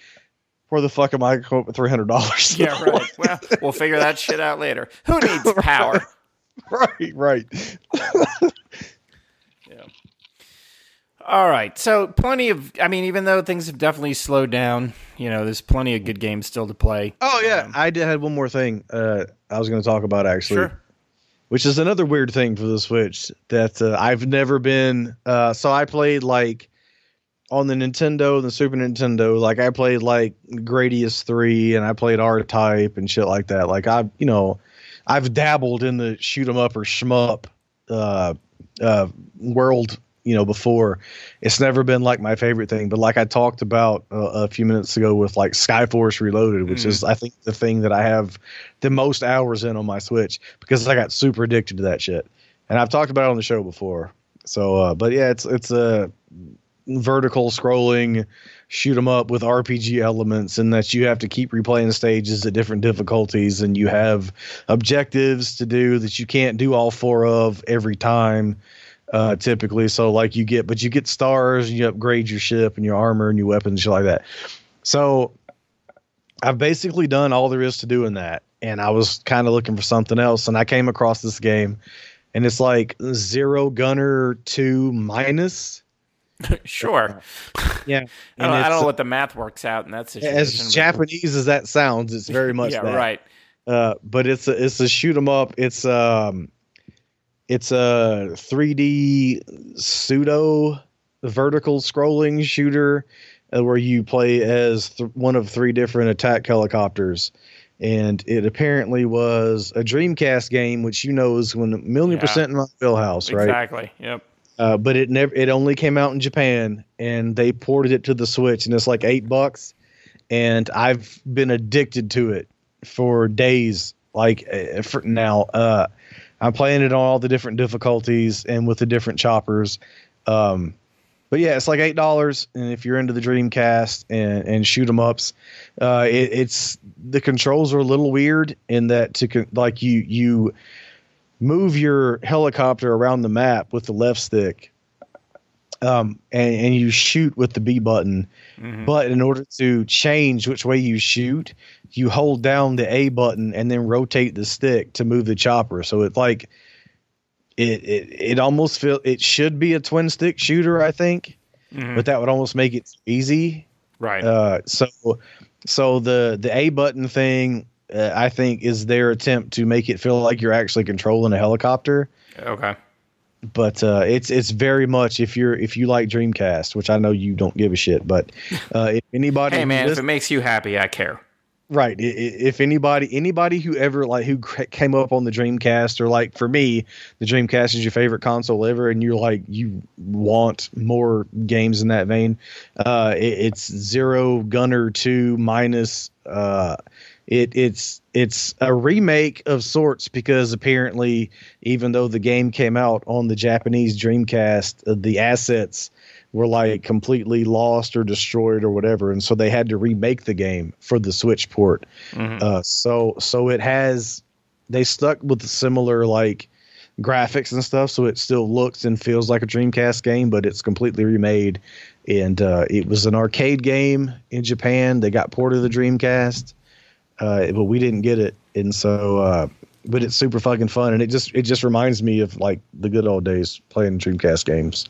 where the fuck am I going with three hundred dollars?
yeah, right. Well, we'll figure that shit out later. Who needs power?
right, right.
All right. So plenty of I mean, even though things have definitely slowed down, you know, there's plenty of good games still to play.
Oh yeah,
Um,
I did had one more thing. Uh, I was going to talk about actually,
Sure.
which is another weird thing for the Switch that uh, I've never been. Uh, so I played like on the Nintendo and the Super Nintendo. Like I played like Gradius three, and I played R Type and shit like that. Like I, you know, I've dabbled in the shoot 'em up or shmup uh, uh, world. You know, before it's never been like my favorite thing, but like I talked about uh, a few minutes ago with like Sky Force Reloaded, which
Mm.
is I think the thing that I have the most hours in on my Switch because I got super addicted to that shit, and I've talked about it on the show before. So, uh, but yeah, it's it's a vertical scrolling shoot 'em up with RPG elements, and that you have to keep replaying stages at different difficulties, and you have objectives to do that you can't do all four of every time. Uh, typically, so like you get, but you get stars, and you upgrade your ship and your armor and your weapons, and shit like that. So I've basically done all there is to do in that, and I was kind of looking for something else, and I came across this game, and it's like Zero Gunner Two minus.
sure.
Yeah,
I don't,
and
I don't know what the math works out in that situation.
as Japanese as that sounds, it's very much
yeah,
that.
right.
Uh, but it's a it's a shoot 'em up. It's um, it's a 3D pseudo vertical scrolling shooter uh, where you play as th- one of three different attack helicopters. And it apparently was a Dreamcast game, which you know is one million
Yeah.
percent in my wheelhouse, right?
Exactly. Yep.
Uh, but it never it only came out in Japan and they ported it to the Switch and it's like eight bucks and I've been addicted to it for days. Like uh, for now, uh, I'm playing it on all the different difficulties and with the different choppers. Um, but yeah, it's like eight dollars, and if you're into the Dreamcast and and shoot 'em ups, uh, it, it's the controls are a little weird in that to like you you move your helicopter around the map with the left stick, um, and, and you shoot with the B button.
Mhm.
But in order to change which way you shoot, you hold down the A button and then rotate the stick to move the chopper. So it's like it it it almost feel it should be a twin stick shooter, I think,
Mhm.
but that would almost make it easy.
right.
Uh, so so the the A button thing, uh, I think, is their attempt to make it feel like you're actually controlling a helicopter.
okay.
But uh, it's it's very much if you're if you like Dreamcast, which I know you don't give a shit, but uh, if anybody
Hey man, if it makes you happy, I care.
Right. I- i- If anybody, anybody who ever like who came up on the Dreamcast, or like for me, the Dreamcast is your favorite console ever, and you're like you want more games in that vein. Uh, it, it's Zero Gunner Two minus. Uh, it it's it's a remake of sorts because apparently, even though the game came out on the Japanese Dreamcast, uh, the assets were like completely lost or destroyed or whatever, and so they had to remake the game for the Switch port.
Mhm.
Uh, so so it has they stuck with the similar like graphics and stuff, so it still looks and feels like a Dreamcast game, but it's completely remade. And uh, it was an arcade game in Japan. They got ported to the Dreamcast, uh, but we didn't get it, and so. Uh, but it's super fucking fun, and it just it just reminds me of like the good old days playing Dreamcast games.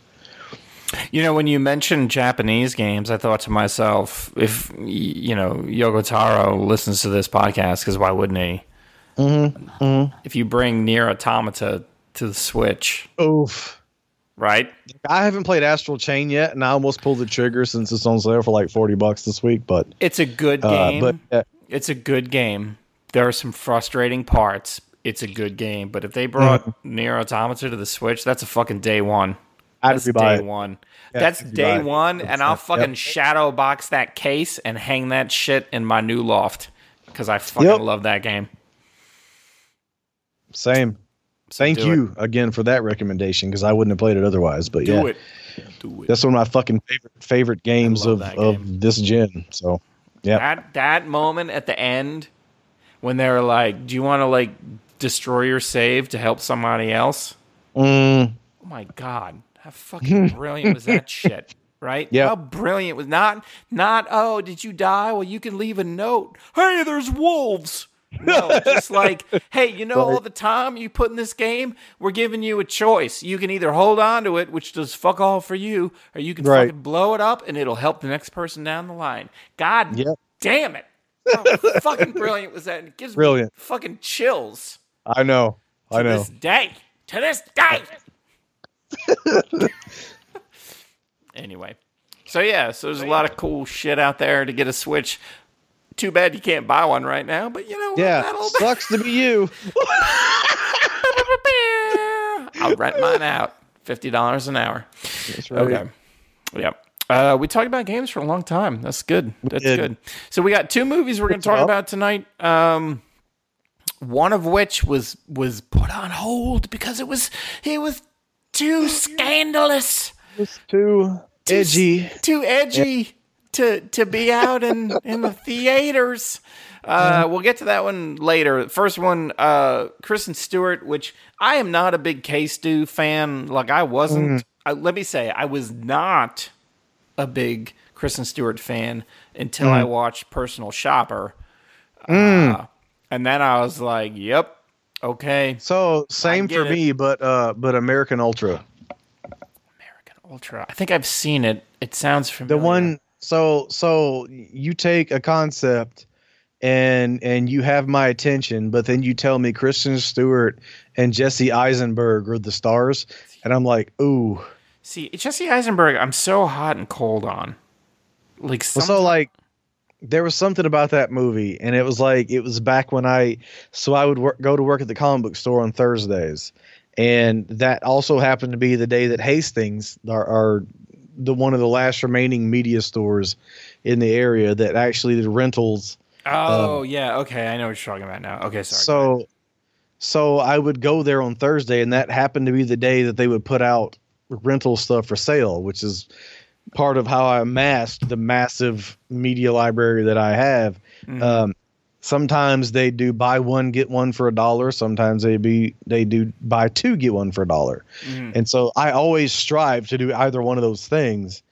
You know, when you mentioned Japanese games, I thought to myself, if you know Yoko Taro listens to this podcast, because why wouldn't he?
Mm-hmm.
If you bring NieR Automata to the Switch,
Oof.
right?
I haven't played Astral Chain yet, and I almost pulled the trigger since it's on sale for like forty bucks this week. But
It's a good
uh,
game.
but uh,
it's a good game. There are some frustrating parts. It's a good game, but if they brought mm-hmm. NieR Automata to the Switch, that's a fucking day one.
I'd
That's day
it.
one.
Yeah,
That's day
it.
one, and I'll
Yep.
fucking shadow box that case and hang that shit in my new loft because I fucking
Yep.
love that game.
Same. Thank
do
you again for that recommendation because I wouldn't have played it otherwise. But
Do
yeah,
it. Do it.
that's one of my fucking favorite favorite games of
that
of this gen. So yeah,
That that moment at the end when they were like, "Do you want to like destroy your save to help somebody else?"
mm,
Oh my god, how fucking brilliant was that shit? Right?
Yeah.
How brilliant was not not oh, did you die? Well, you can leave a note. Hey, there's wolves. No, just like, hey, you know, all the time you put in this game, we're giving you a choice. You can either hold on to it, which does fuck all for you, or you can
Right.
fucking blow it up and it'll help the next person down the line. God
Yep.
damn it. How fucking brilliant was that? It gives
Brilliant.
me fucking chills
I know, I know.
this day. To this day. anyway, so yeah, so there's a lot of cool shit out there to get a Switch. Too bad you can't buy one right now, but you know what?
Yeah,
That'll-
sucks to be you.
I'll rent mine out. Fifty dollars an hour.
That's right.
Okay. Yep. Uh, we talked about games for a long time. That's good. That's good. So we got two movies we're going to talk
Well.
about tonight. Um, one of which was was put on hold because it was it was too scandalous,
It's too edgy.
too edgy to to be out in in the theaters. Uh, we'll get to that one later. First one, uh, Kristen Stewart, which I am not a big K Stew fan. Like I wasn't. I, let me say, I was not a big Kristen Stewart fan until I watched Personal Shopper. Uh, and then I was like, "Yep, okay."
So same for
it.
me, but uh, but American Ultra.
American Ultra. I think I've seen it. It sounds familiar.
the one so so you take a concept and and you have my attention but then you tell me kristen stewart and jesse eisenberg are the stars and i'm like ooh
See, Jesse Eisenberg, I'm so hot and cold on. Like,
well, so like there was something about that movie and it was like it was back when i so i would work, go to work at the comic book store on thursdays and that also happened to be the day that hastings our, our the one of the last remaining media stores in the area that actually did rentals.
Oh yeah, okay, I know what you're talking about now. Okay, sorry.
So, so I would go there on Thursday, and that happened to be the day that they would put out rental stuff for sale, which is part of how I amassed the massive media library that I have.
Mhm.
Um, sometimes they do buy one get one for a dollar. Sometimes they be they do buy two get one for a dollar.
Mhm.
And so I always strive to do either one of those things.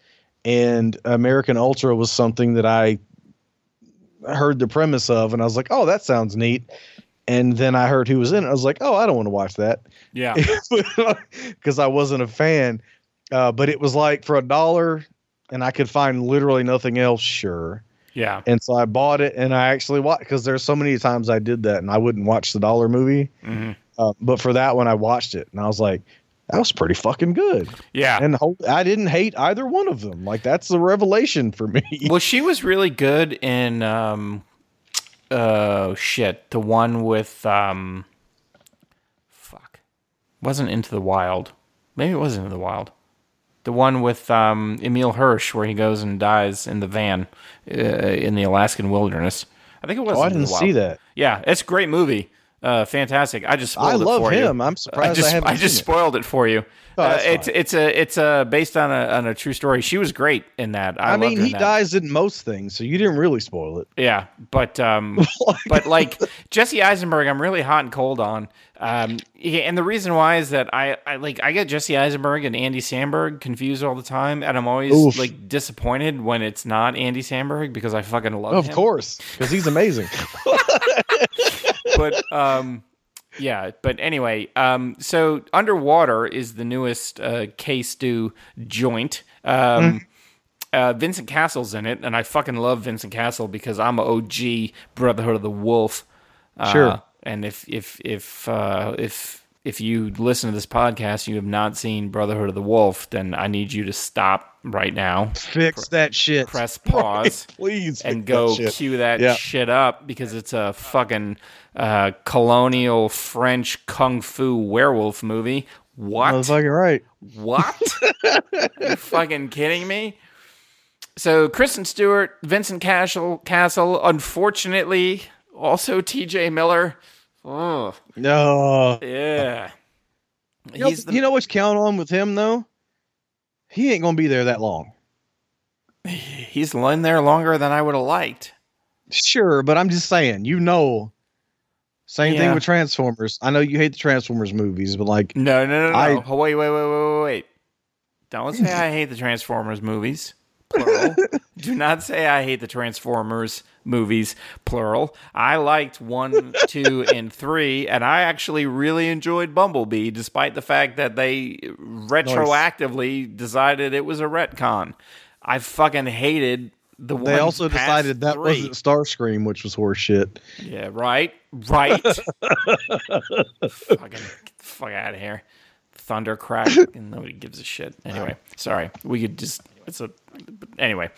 And American Ultra was something that I heard the premise of, and I was like, "Oh, that sounds neat." And then I heard who was in it. I was like, "Oh, I don't want to watch that,"
yeah,
because I wasn't a fan. Uh, but it was like for a dollar, and I could find literally nothing else. Sure.
Yeah.
And so I bought it, and I actually watched because there's so many times I did that, and I wouldn't watch the dollar movie.
Mhm.
Uh, but for that one, I watched it, and I was like, "That was pretty fucking good."
Yeah.
and I didn't hate either one of them. Like that's the revelation for me.
well, she was really good in um oh shit, the one with um fuck. Wasn't Into the Wild. Maybe it was Into the Wild. The one with um Emile Hirsch where he goes and dies in the van uh, in the Alaskan wilderness. I think it was
Oh, I didn't see that.
Yeah, it's a great movie. Uh, fantastic. I just spoiled
I
it
love
for
him.
You.
I'm surprised I
I just
haven't
I just
seen it.
spoiled it for you.
Oh,
uh, it's
fine.
it's a it's a based on a on a true story. She was great in that. I,
I, mean,
her in
he dies in most things, so you didn't really spoil it.
Yeah, but um, but like Jesse Eisenberg, I'm really hot and cold on. Um, and the reason why is that I, I like I get Jesse Eisenberg and Andy Samberg confused all the time, and I'm always
Oof.
like disappointed when it's not Andy Samberg because I fucking love him.
Of
him.
course, because he's amazing.
but um, yeah. But anyway, um, so Underwater is the newest uh, K Stew joint. Um, uh, Vincent Cassel's in it, and I fucking love Vincent Cassel because I'm a OG Brotherhood of the Wolf. Uh,
Sure.
And if if if uh, if if you listen to this podcast, you have not seen Brotherhood of the Wolf, then I need you to stop right now,
Fix that shit.
press pause,
Please,
and go
that
cue that
Yeah.
shit up because it's a fucking uh, colonial French kung fu werewolf movie. What?
Motherfucking right.
What? you fucking kidding me? So Kristen Stewart, Vincent Cassel, Cassel, unfortunately, also T.J. Miller. Oh
No.
yeah,
You know,
the,
you know what's count on with him though? He ain't gonna be there that long.
he's in there longer than I would have liked.
Sure, but I'm just saying, you know. Same
Yeah.
thing with Transformers. I know you hate the Transformers movies, but like
No, no, no, no.
I-
Oh, wait, wait, wait, wait, wait, wait. Don't say I hate the Transformers movies. Plural. Do not say I hate the Transformers movies. Plural. I liked one, two, and three, and I actually really enjoyed Bumblebee, despite the fact that they retroactively decided it was a retcon. I fucking hated the
they also decided that
three.
wasn't Starscream, which was horseshit.
Yeah, right, right. fucking get the fuck out of here. Thunder crack, and nobody gives a shit. Anyway, sorry. We could just. It's a. Anyway,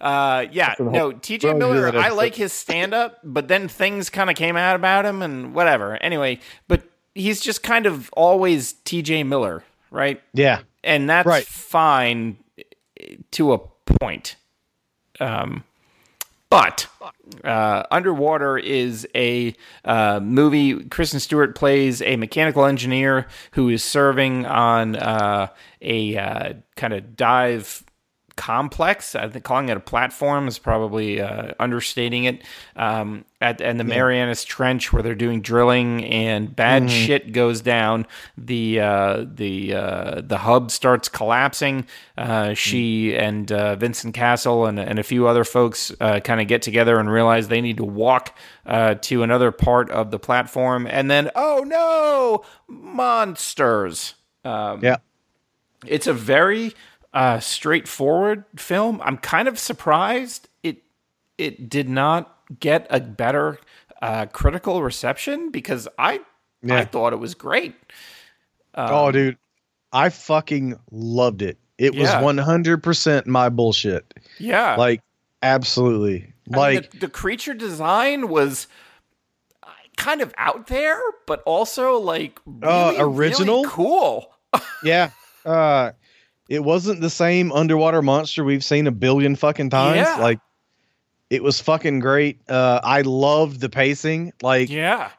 uh, yeah. No, T.J. Miller. I like his stand up, but then things kind of came out about him and whatever. Anyway, but he's just kind of always T.J. Miller, right?
Yeah.
and that's
Right.
fine to a point. Um, but uh, Underwater is a uh, movie. Kristen Stewart plays a mechanical engineer who is serving on uh, a uh, kind of dive complex. I think calling it a platform is probably uh, understating it. Um, at and the Marianas Trench where they're doing drilling and bad shit goes down. The uh, the uh, the hub starts collapsing. Uh, she and uh, Vincent Cassel and and a few other folks uh, kind of get together and realize they need to walk uh, to another part of the platform. And then oh no, monsters.
Yeah.
It's a very uh, straightforward film. I'm kind of surprised it it did not get a better uh, critical reception because I I thought it was great.
oh, dude. I fucking loved it. It was
Yeah.
100% my bullshit.
Yeah,
Like, absolutely.
I mean,
Like,
the, the creature design was uh, kind of out there, but also like
Uh,
really, really
original?
cool.
yeah. Uh, it wasn't the same underwater monster we've seen a billion fucking times.
Yeah.
Like it was fucking great. Uh, I loved the pacing. Like
Yeah.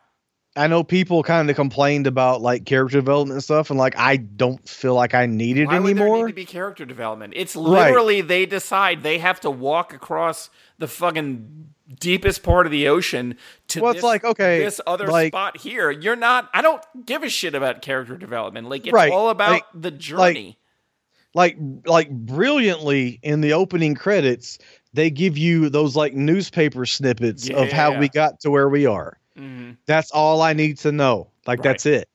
I know people kind of complained about like character development and stuff, and like I don't feel like I need it
Why would there need
anymore.
to be character development? It's
Right.
literally they decide they have to walk across the fucking deepest part of the ocean to
Well, it's
this,
like, okay,
this other
like-
spot here. You're not. I don't give a shit about character development. Like it's
Right,
all about
like-
the journey.
like like like brilliantly in the opening credits, they give you those like newspaper snippets of how we got to where we are.
Mhm.
That's all I need to know. Like
Right.
that's it.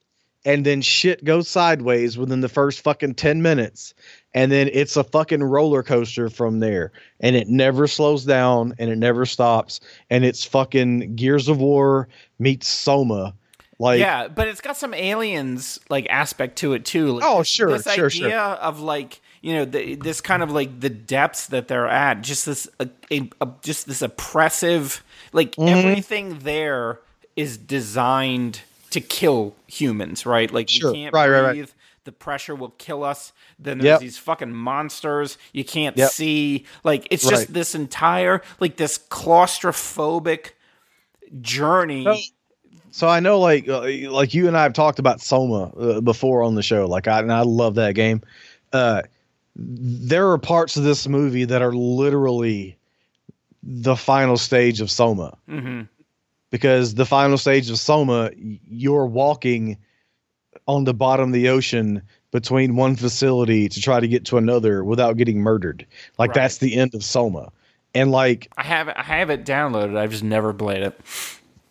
And then shit goes sideways within the first fucking 10 minutes. And then it's a fucking roller coaster from there. And it never slows down and it never stops. And it's fucking Gears of War meets Soma. Like
yeah, but it's got some aliens like aspect to it too. Like,
Oh, sure,
this
sure,
idea
sure.
of like you know the, this kind of like the depths that they're at, just this uh, a, just this oppressive like
Mm-hmm.
everything there is designed to kill humans, right? Like
Sure,
we can't
right, right, right.
breathe. The pressure will kill us. Then there's
Yep.
these fucking monsters you can't
Yep.
see. Like it's
Right.
just this entire like this claustrophobic journey.
No. So I know, like, uh, like you and I have talked about Soma uh, before on the show. Like, I and I love that game. Uh, there are parts of this movie that are literally the final stage of Soma,
hmm
because the final stage of Soma, you're walking on the bottom of the ocean between one facility to try to get to another without getting murdered. Like
Right.
that's the end of Soma, and like
I have I have it downloaded. I've just never played it.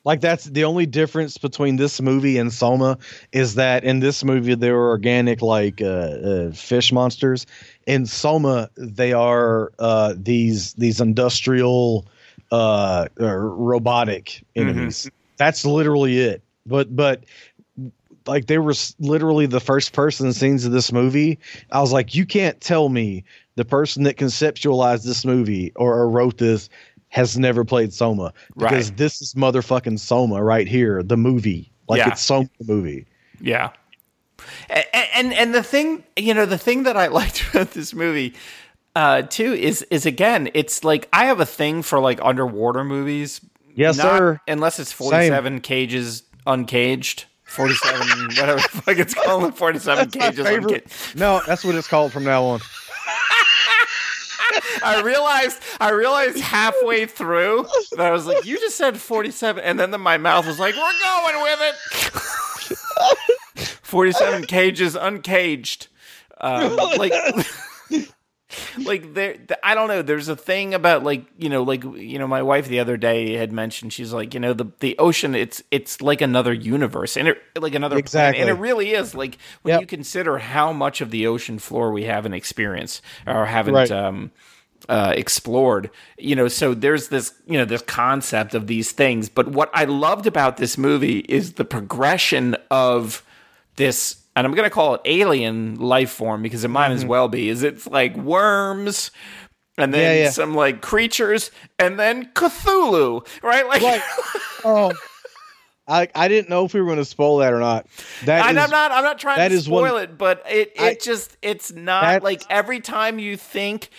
Like that's the only difference between this movie and Soma is that in this movie there are organic like uh, uh, fish monsters. In Soma they are uh, these these industrial uh, uh, robotic enemies. That's literally it. But but like they were literally the first person scenes of this movie. I was like, you can't tell me the person that conceptualized this movie or, or wrote this has never played Soma because
Right.
this is motherfucking Soma right here, the movie. Like
Yeah.
it's Soma the movie.
Yeah. And, and and the thing, you know, the thing that I liked about this movie uh too is is again, it's like I have a thing for like underwater movies.
Yes,
Not-
sir.
Unless it's 47 cages uncaged. 47 whatever the fuck it's called 47
My
cages uncaged.
No, that's what it's called from now on.
I realized I realized halfway through that I was like, you just said 47 and then the, my mouth was like, we're going with it. 47 cages uncaged. Um, like like there I don't know, there's a thing about like, you know, like you know, my wife the other day had mentioned she's like, you know, the the ocean it's it's like another universe and it like another
Exactly.
planet. And it really is like when
Yep.
you consider how much of the ocean floor we haven't experienced or haven't
Right.
um uh, explored. You know, so there's this, you know, this concept of these things. But what I loved about this movie is the progression of this, and I'm going to call it alien life form because it might as well be. Is it's like worms. And then
Mm-hmm. Yeah, yeah.
some like creatures, and then Cthulhu, right? Like,
Right. Oh. I, I didn't know if we were going to spoil that or not. That
and
is-
I'm not I'm not trying to
is one-
spoil it, but it it
I-
just it's not like every time you think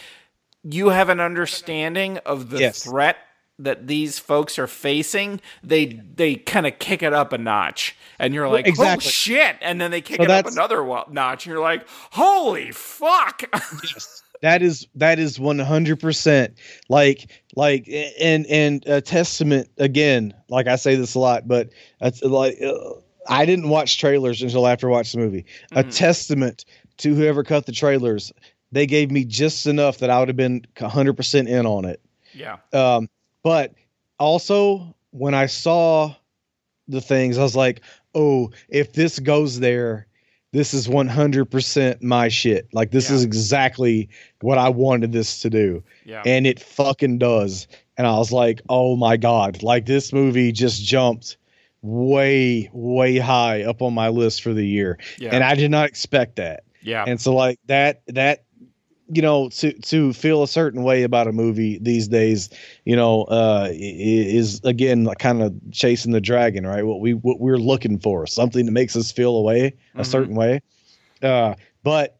you have an understanding of the
Yes.
threat that these folks are facing, they they kind of kick it up a notch, and you're like, oh
exactly.
shit, and then they kick
So
it up another notch, and you're like, holy fuck, yes,
that is that is 100% like like and and a testament again like i say this a lot but it's like uh, i didn't watch trailers until after I watched the movie. A testament to whoever cut the trailers they gave me just enough that i would have been 100% in on it
yeah,
um, but also when I saw the things, I was like, oh, if this goes there, this is 100% my shit. Like, this
Yeah.
is exactly what I wanted this to do.
yeah,
And it fucking does. And I was like, oh my God. Like, this movie just jumped way, way high up on my list for the year.
yeah,
And I did not expect that
yeah,
and so like that that you know to to feel a certain way about a movie these days you know uh is again like kind of chasing the dragon right what we what we're looking for something that makes us feel a way a
Mhm.
certain way uh but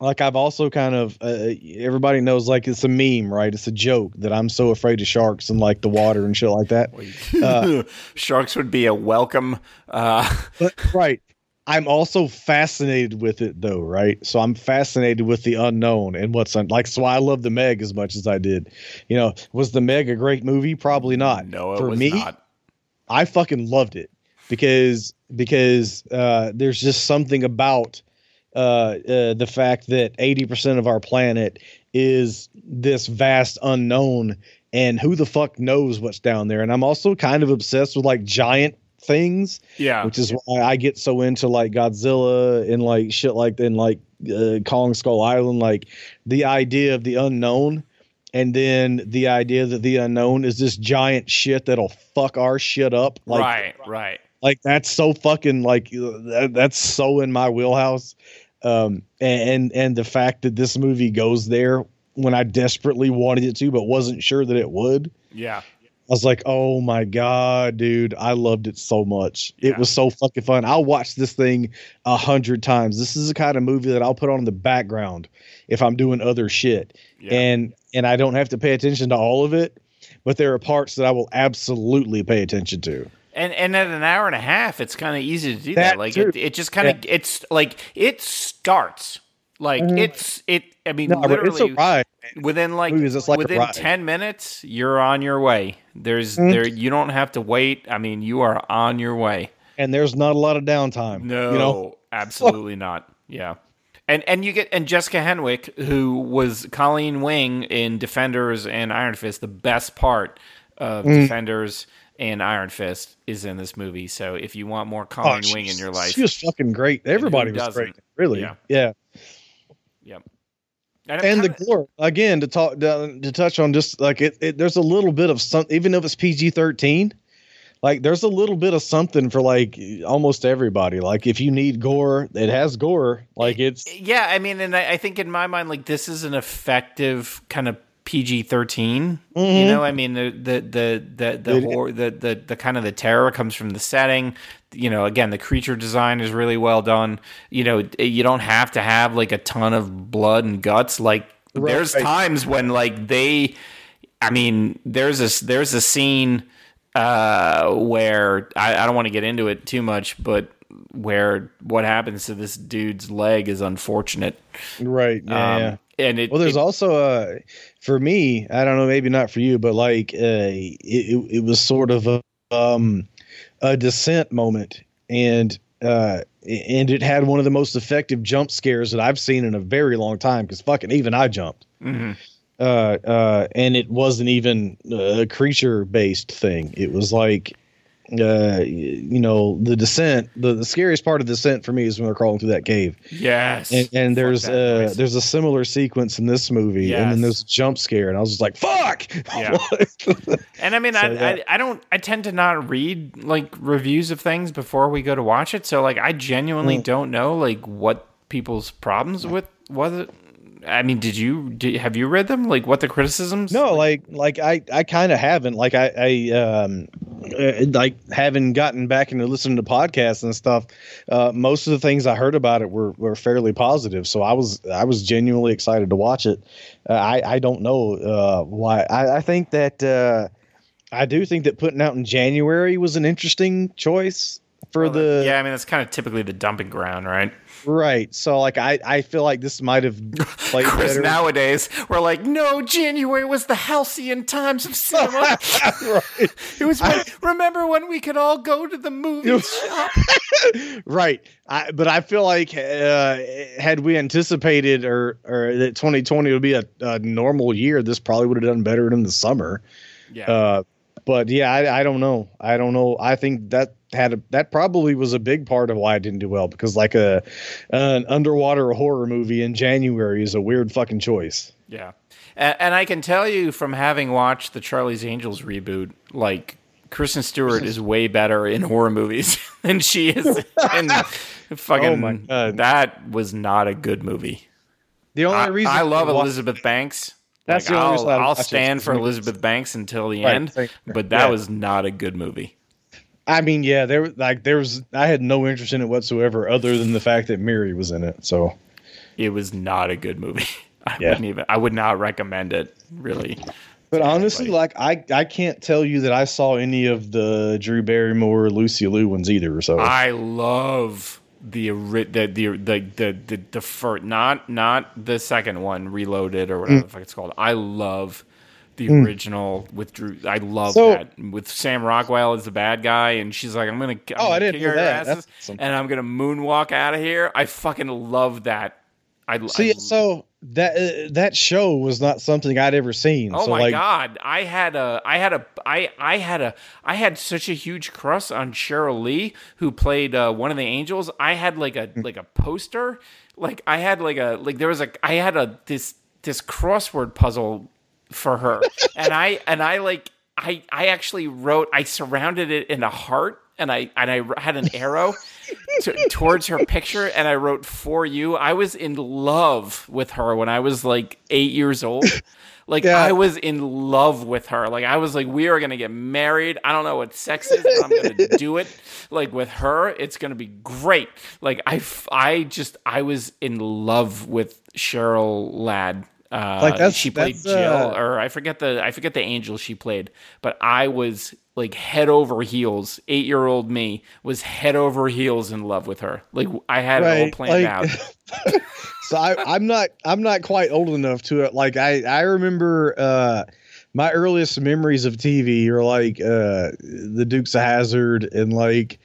like I've also kind of uh, everybody knows like it's a meme, right? It's a joke that I'm so afraid of sharks and like the water and shit like that.
Uh, Sharks would be a welcome. Uh,
but, right. I'm also fascinated with it though, right? So I'm fascinated with the unknown and what's un- like. So I love the Meg as much as I did. You know, was the Meg a great movie? Probably not.
No,
for me,
not.
I fucking loved it because because uh, there's just something about uh, uh, the fact that 80% of our planet is this vast unknown and who the fuck knows what's down there and i'm also kind of obsessed with like giant things
yeah
which is why i get so into like godzilla and like shit like and like uh, kong skull island like the idea of the unknown and then the idea that the unknown is this giant shit that'll fuck our shit up like
right right
like that's so fucking like that, that's so in my wheelhouse um, and and the fact that this movie goes there when I desperately wanted it to, but wasn't sure that it would.
Yeah.
I was like, oh my god, dude, I loved it so much. Yeah. It was so fucking fun. I'll watch this thing a hundred times. This is the kind of movie that I'll put on in the background if I'm doing other shit, yeah. and and I don't have to pay attention to all of it, but there are parts that I will absolutely pay attention to.
And and at an hour and a half, it's kind of easy to do that. that. Like it, it, just kind of yeah. it's like it starts like mm-hmm. it's it. I mean, no, literally within like, like within ten minutes, you're on your way. There's mm-hmm. there you don't have to wait. I mean, you are on your way.
And there's not a lot of downtime.
No,
you know?
absolutely not. Yeah. And and you get and Jessica Henwick, who was Colleen Wing in Defenders and Iron Fist, the best part of mm. Defenders and Iron Fist is in this movie. So if you want more Colleen oh, Wing in your life,
she was fucking great. Everybody was doesn't? great. Really, yeah, yeah.
Yep.
And, and the gore again to talk to, to touch on just like it, it, There's a little bit of some, even if it's PG thirteen. Like there's a little bit of something for like almost everybody. Like if you need gore, it has gore. Like it's
yeah. I mean, and I, I think in my mind, like this is an effective kind of PG 13 mm-hmm. You know, I mean the the the the the, horror, the the the kind of the terror comes from the setting. You know, again, the creature design is really well done. You know, you don't have to have like a ton of blood and guts. Like right. there's times when like they, I mean, there's a there's a scene uh, where I, I don't want to get into it too much, but where what happens to this dude's leg is unfortunate.
Right. Yeah. Um, yeah.
And it,
well, there's
it,
also a for me. I don't know, maybe not for you, but like uh, it, it was sort of a um, a descent moment, and uh, and it had one of the most effective jump scares that I've seen in a very long time. Because fucking even I jumped.
Mm-hmm.
Uh, uh, and it wasn't even a creature based thing. It was like uh, you know, the descent. The, the scariest part of the descent for me is when they're crawling through that cave.
Yes,
and, and there's uh, there's a similar sequence in this movie, yes. and then there's a jump scare, and I was just like, "Fuck!"
Yeah. and I mean, so, I. I I don't I tend to not read like reviews of things before we go to watch it, so like I genuinely mm. don't know like what people's problems with was it I mean, did you did, have you read them? Like, what the criticisms?
No, like like I I kind of haven't. Like I I um uh, like having gotten back into listening to podcasts and stuff. Uh, most of the things I heard about it were were fairly positive. So I was I was genuinely excited to watch it. Uh, I I don't know uh, why. I I think that. Uh, I do think that putting out in January was an interesting choice for well, the.
Yeah, I mean that's kind of typically the dumping ground, right?
Right. So like I, I feel like this might have
played Chris, nowadays we're like, no, January was the halcyon times of cinema. right. It was when, I, remember when we could all go to the movie shop.
right. I, but I feel like uh, had we anticipated or or that 2020 would be a, a normal year, this probably would have done better in the summer.
Yeah. Uh,
but yeah, I, I don't know. I don't know. I think that had a, that probably was a big part of why I didn't do well because like a an underwater horror movie in January is a weird fucking choice.
Yeah, and, and I can tell you from having watched the Charlie's Angels reboot, like Kristen Stewart is way better in horror movies than she is in fucking. Oh that was not a good movie.
The only
I,
reason
I love Elizabeth Banks. That's like, the only I'll, I'll stand for Elizabeth Banks until the right, end, but that yeah. was not a good movie.
I mean, yeah, there like there was I had no interest in it whatsoever, other than the fact that Miri was in it. So,
it was not a good movie. I
Yeah.
wouldn't even. I would not recommend it. Really.
But honestly, like I, I can't tell you that I saw any of the Drew Barrymore, Lucy Liu ones either. So
I love the the the the the the, the fir- not not the second one, Reloaded or
Mm.
whatever the fuck it's called. I love the original with Drew. I love
So-
that with Sam Rockwell as the bad guy, and she's like, "I'm gonna, I'm
Oh, I
gonna
didn't
kick
know
your
that.
asses,
awesome.
and I'm gonna moonwalk out of here." I fucking love that. I
see,
I,
so that uh, that show was not something I'd ever seen.
Oh
so
my
like,
god! I had a, I had a, I, I had a, I had such a huge crush on Cheryl Lee, who played uh, one of the angels. I had like a, like a poster, like I had like a, like there was a, I had a this this crossword puzzle for her, and I and I like I I actually wrote, I surrounded it in a heart, and I and I had an arrow. to, towards her picture and I wrote for you. I was in love with her when I was like eight years old. Like
Yeah.
I was in love with her. Like I was like, we are gonna get married. I don't know what sex is, but I'm gonna do it. Like with her, it's gonna be great. Like I I just, I was in love with Cheryl Ladd. Uh,
Like, that's-
she played
that's,
Jill,
uh,
or I forget the, I forget the angel she played, but I was like head over heels. Eight year old me was head over heels in love with her. Like I had it all
Right,
planned
like-
out.
so I, I'm not I'm not quite old enough to it. Like I I remember uh, my earliest memories of TV are like uh, the Dukes of Hazzard and like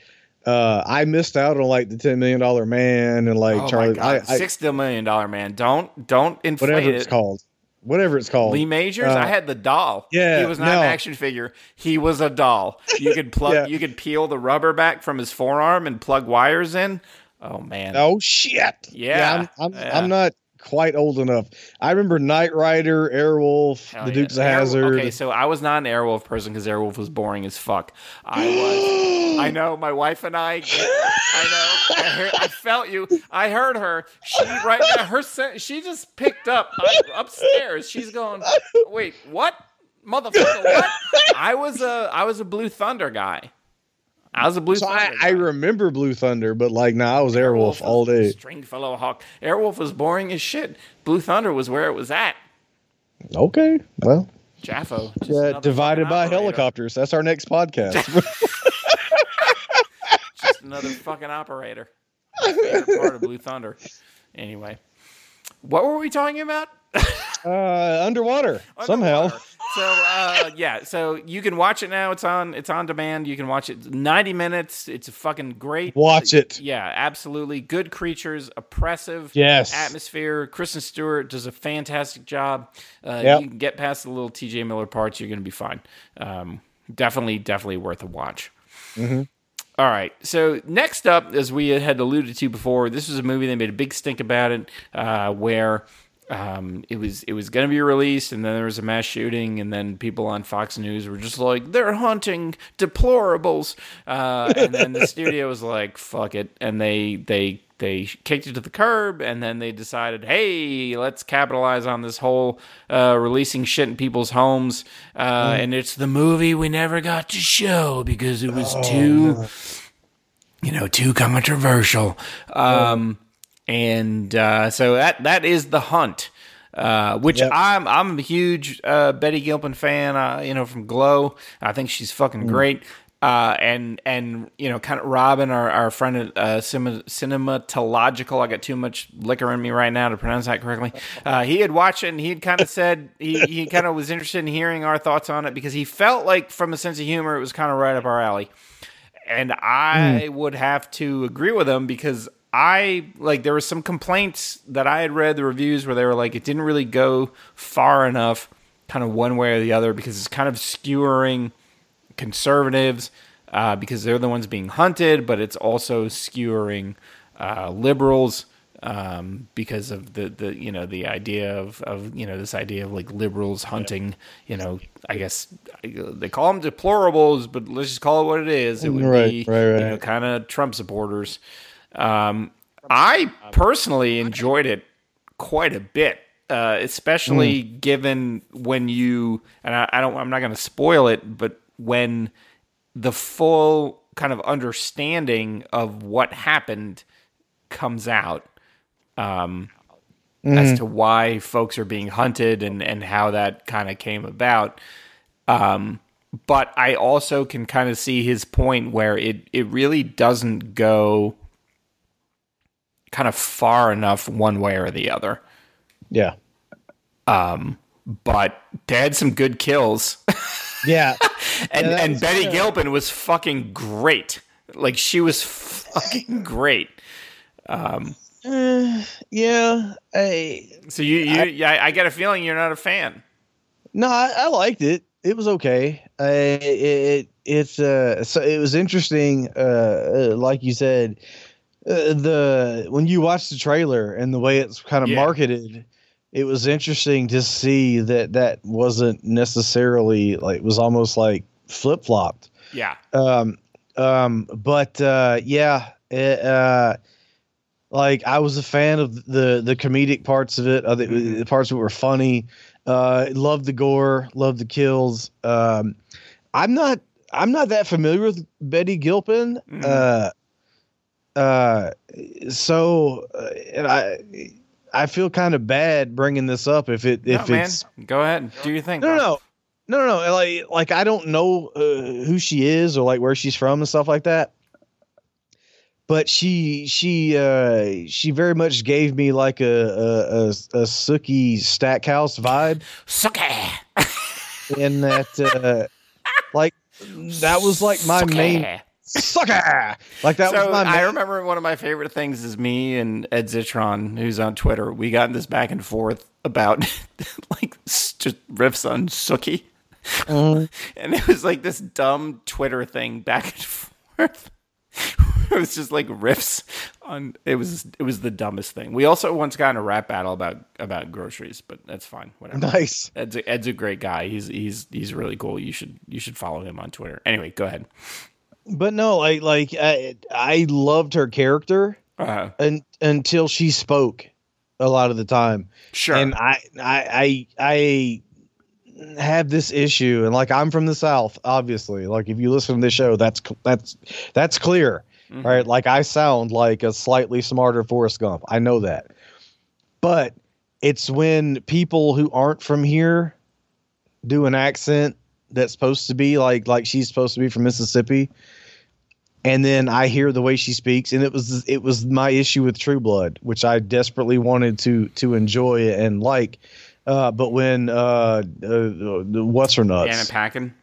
uh, I missed out on like the Ten Million Dollar Man and like
oh
Charlie I, I,
six million dollar man. Don't don't inflate
whatever
it.
it's called, whatever it's called.
Lee Majors,
Uh,
I had the doll.
yeah,
he was not
no.
an action figure. He was a doll. You could plug,
Yeah.
you could peel the rubber back from his forearm and plug wires in. Oh man,
Oh shit!
Yeah,
I'm I'm,
yeah.
I'm not quite old enough. I remember Knight Rider, Airwolf,
Hell
the
yeah.
Dukes of Hazzard.
Okay, so I was not an Airwolf person because Airwolf was boring as fuck. I was. I know my wife and I. I know. I, heard, I felt you. I heard her. She right now. Her she just picked up I, upstairs. She's going. Wait, what, motherfucker? What? I was a I was a Blue Thunder guy. I was a Blue
So
Thunder.
I, I remember Blue Thunder, but like, nah, I was Airwolf all day.
Stringfellow Hawke. Airwolf was boring as shit. Blue Thunder was where it was at.
Okay, well,
JAFO.
yeah, divided by
operator.
helicopters. That's our next podcast.
Just another fucking operator. My favorite part of Blue Thunder. Anyway, what were we talking about?
uh, underwater, somehow.
So uh, yeah, so you can watch it now. It's on. It's on demand. You can watch it. Ninety minutes. It's a fucking great.
Watch it.
Yeah, absolutely. Good creatures, oppressive
Yes.
atmosphere. Kristen Stewart does a fantastic job. Uh,
Yep.
You can get past the little TJ Miller parts, you're going to be fine. Um, definitely, definitely worth a watch.
Mm-hmm.
All right. So next up, as we had alluded to before, this was a movie they made a big stink about it, uh, where um, it was it was going to be released, and then there was a mass shooting, and then people on Fox News were just like, "They're hunting deplorables," uh, and then the studio was like, "Fuck it," and they they they kicked it to the curb, and then they decided, "Hey, let's capitalize on this whole uh, releasing shit in people's homes," uh, and it's the movie we never got to show because it was too you know, too controversial. Um, and uh, so that that is the hunt, uh, which
Yep.
I'm I'm a huge uh, Betty Gilpin fan. Uh, you know, from Glow, I think she's fucking great. Uh, and and you know, kind of Robin, our our friend at uh, cinema, cinematological. I got too much liquor in me right now to pronounce that correctly. Uh, he had watched it, and he had kind of said he he kind of was interested in hearing our thoughts on it because he felt like, from a sense of humor, it was kind of right up our alley and I would have to agree with him because I like there were some complaints that I had read the reviews where they were like it didn't really go far enough, kind of one way or the other because it's kind of skewering conservatives uh, because they're the ones being hunted, but it's also skewering uh, liberals um, because of the, the you know the idea of, of you know this idea of like liberals hunting you know I guess they call them deplorables, but let's just call it what it is. It would
Right,
be
right, right.
you know kind of Trump supporters. Um, I personally enjoyed it quite a bit, uh, especially given when you and I, I don't. I'm not going to spoil it, but when the full kind of understanding of what happened comes out, um, as to why folks are being hunted and and how that kind of came about. Um, but I also can kind of see his point where it it really doesn't go kind of far enough one way or the other.
Yeah.
Um, But they had some good kills.
Yeah.
and
Yeah,
and Betty. Gilpin was fucking great. Like she was fucking great.
Uh, yeah. I,
So you, you yeah, I get a feeling you're not a fan.
no, I, I liked it. It was okay. I, it, it it's uh so it was interesting. Uh, uh like you said, uh, the when you watch the trailer and the way it's kind of
Yeah.
marketed, it was interesting to see that that wasn't necessarily like it was almost like flip flopped.
Yeah.
um um but uh yeah it, uh like i was a fan of the the comedic parts of it uh, the, the parts that were funny uh loved the gore loved the kills um i'm not i'm not that familiar with betty gilpin
Mhm.
uh uh so uh, and i i feel kind of bad bringing this up if it if
no, man.
it's
Go ahead. And do you think?
no, no, no, no, no. Like, like I don't know uh, who she is or like where she's from and stuff like that. But she, she, uh, she very much gave me like a a, a, a Sookie Stackhouse vibe
Suck it.
in that, uh, like that was like my main sucker. Like that
so
was my.
I remember one of my favorite things is me and Ed Zitron, who's on Twitter. We got in this back and forth about like just riffs on Sookie,
Mhm.
and it was like this dumb Twitter thing back and forth. it was just like riffs on. It was it was the dumbest thing. We also once got in a rap battle about about groceries, but that's fine. Whatever.
Nice.
Ed's a, Ed's a great guy. He's he's he's really cool. You should you should follow him on Twitter. Anyway, go ahead.
But no, like, like I, I loved her character
Uh,
un, until she spoke a lot of the time.
sure.
And I, I, I, I have this issue, and like I'm from the South, obviously. Like if you listen to this show, that's that's that's clear,
Mhm.
right? Like I sound like a slightly smarter Forrest Gump. I know that, but it's when people who aren't from here do an accent that's supposed to be like like she's supposed to be from Mississippi. And then I hear the way she speaks, and it was it was my issue with True Blood, which I desperately wanted to to enjoy and like. Uh, but when uh, uh, what's her nuts?
Anna Paquin.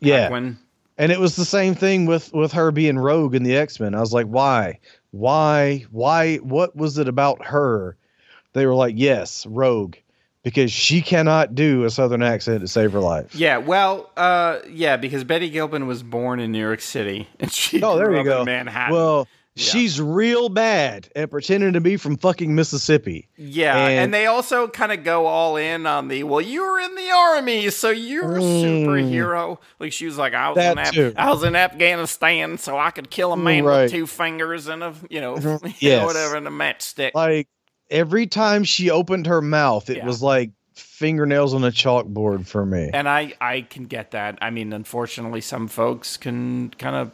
yeah,
Paquin.
and it was the same thing with with her being Rogue in the X Men. I was like, why, why, why? What was it about her? They were like, yes, Rogue, because she cannot do a Southern accent to save her life.
Yeah, well, uh, yeah, because Betty Gilpin was born in New York City, and she
Oh, there you
up
go.
in Manhattan.
Well,
Yeah.
she's real bad at pretending to be from fucking Mississippi.
yeah, and,
and-
they also kind of go all in on the well, you were in the army, so you're a
Mm.
superhero. Like she was like, I was in Af- I was in Afghanistan, so I could kill a man
Right.
with two fingers and a you know, you know, whatever and a matchstick.
Like every time she opened her mouth, it
Yeah.
was like fingernails on a chalkboard for me.
and I I can get that. I mean, unfortunately, some folks can kind of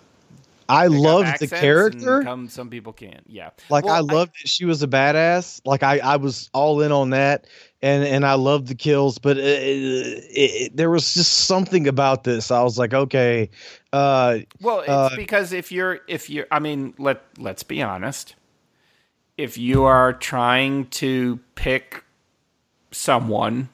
I loved the character.
Come, some people can't. Yeah,
Like
Well,
I loved that she was a badass. Like I, I was all in on that, and and I loved the kills. But it, it, it, there was just something about this. I was like, okay, uh,
Well, it's
Uh,
because if you're if you're I mean, let let's be honest. If you are trying to pick someone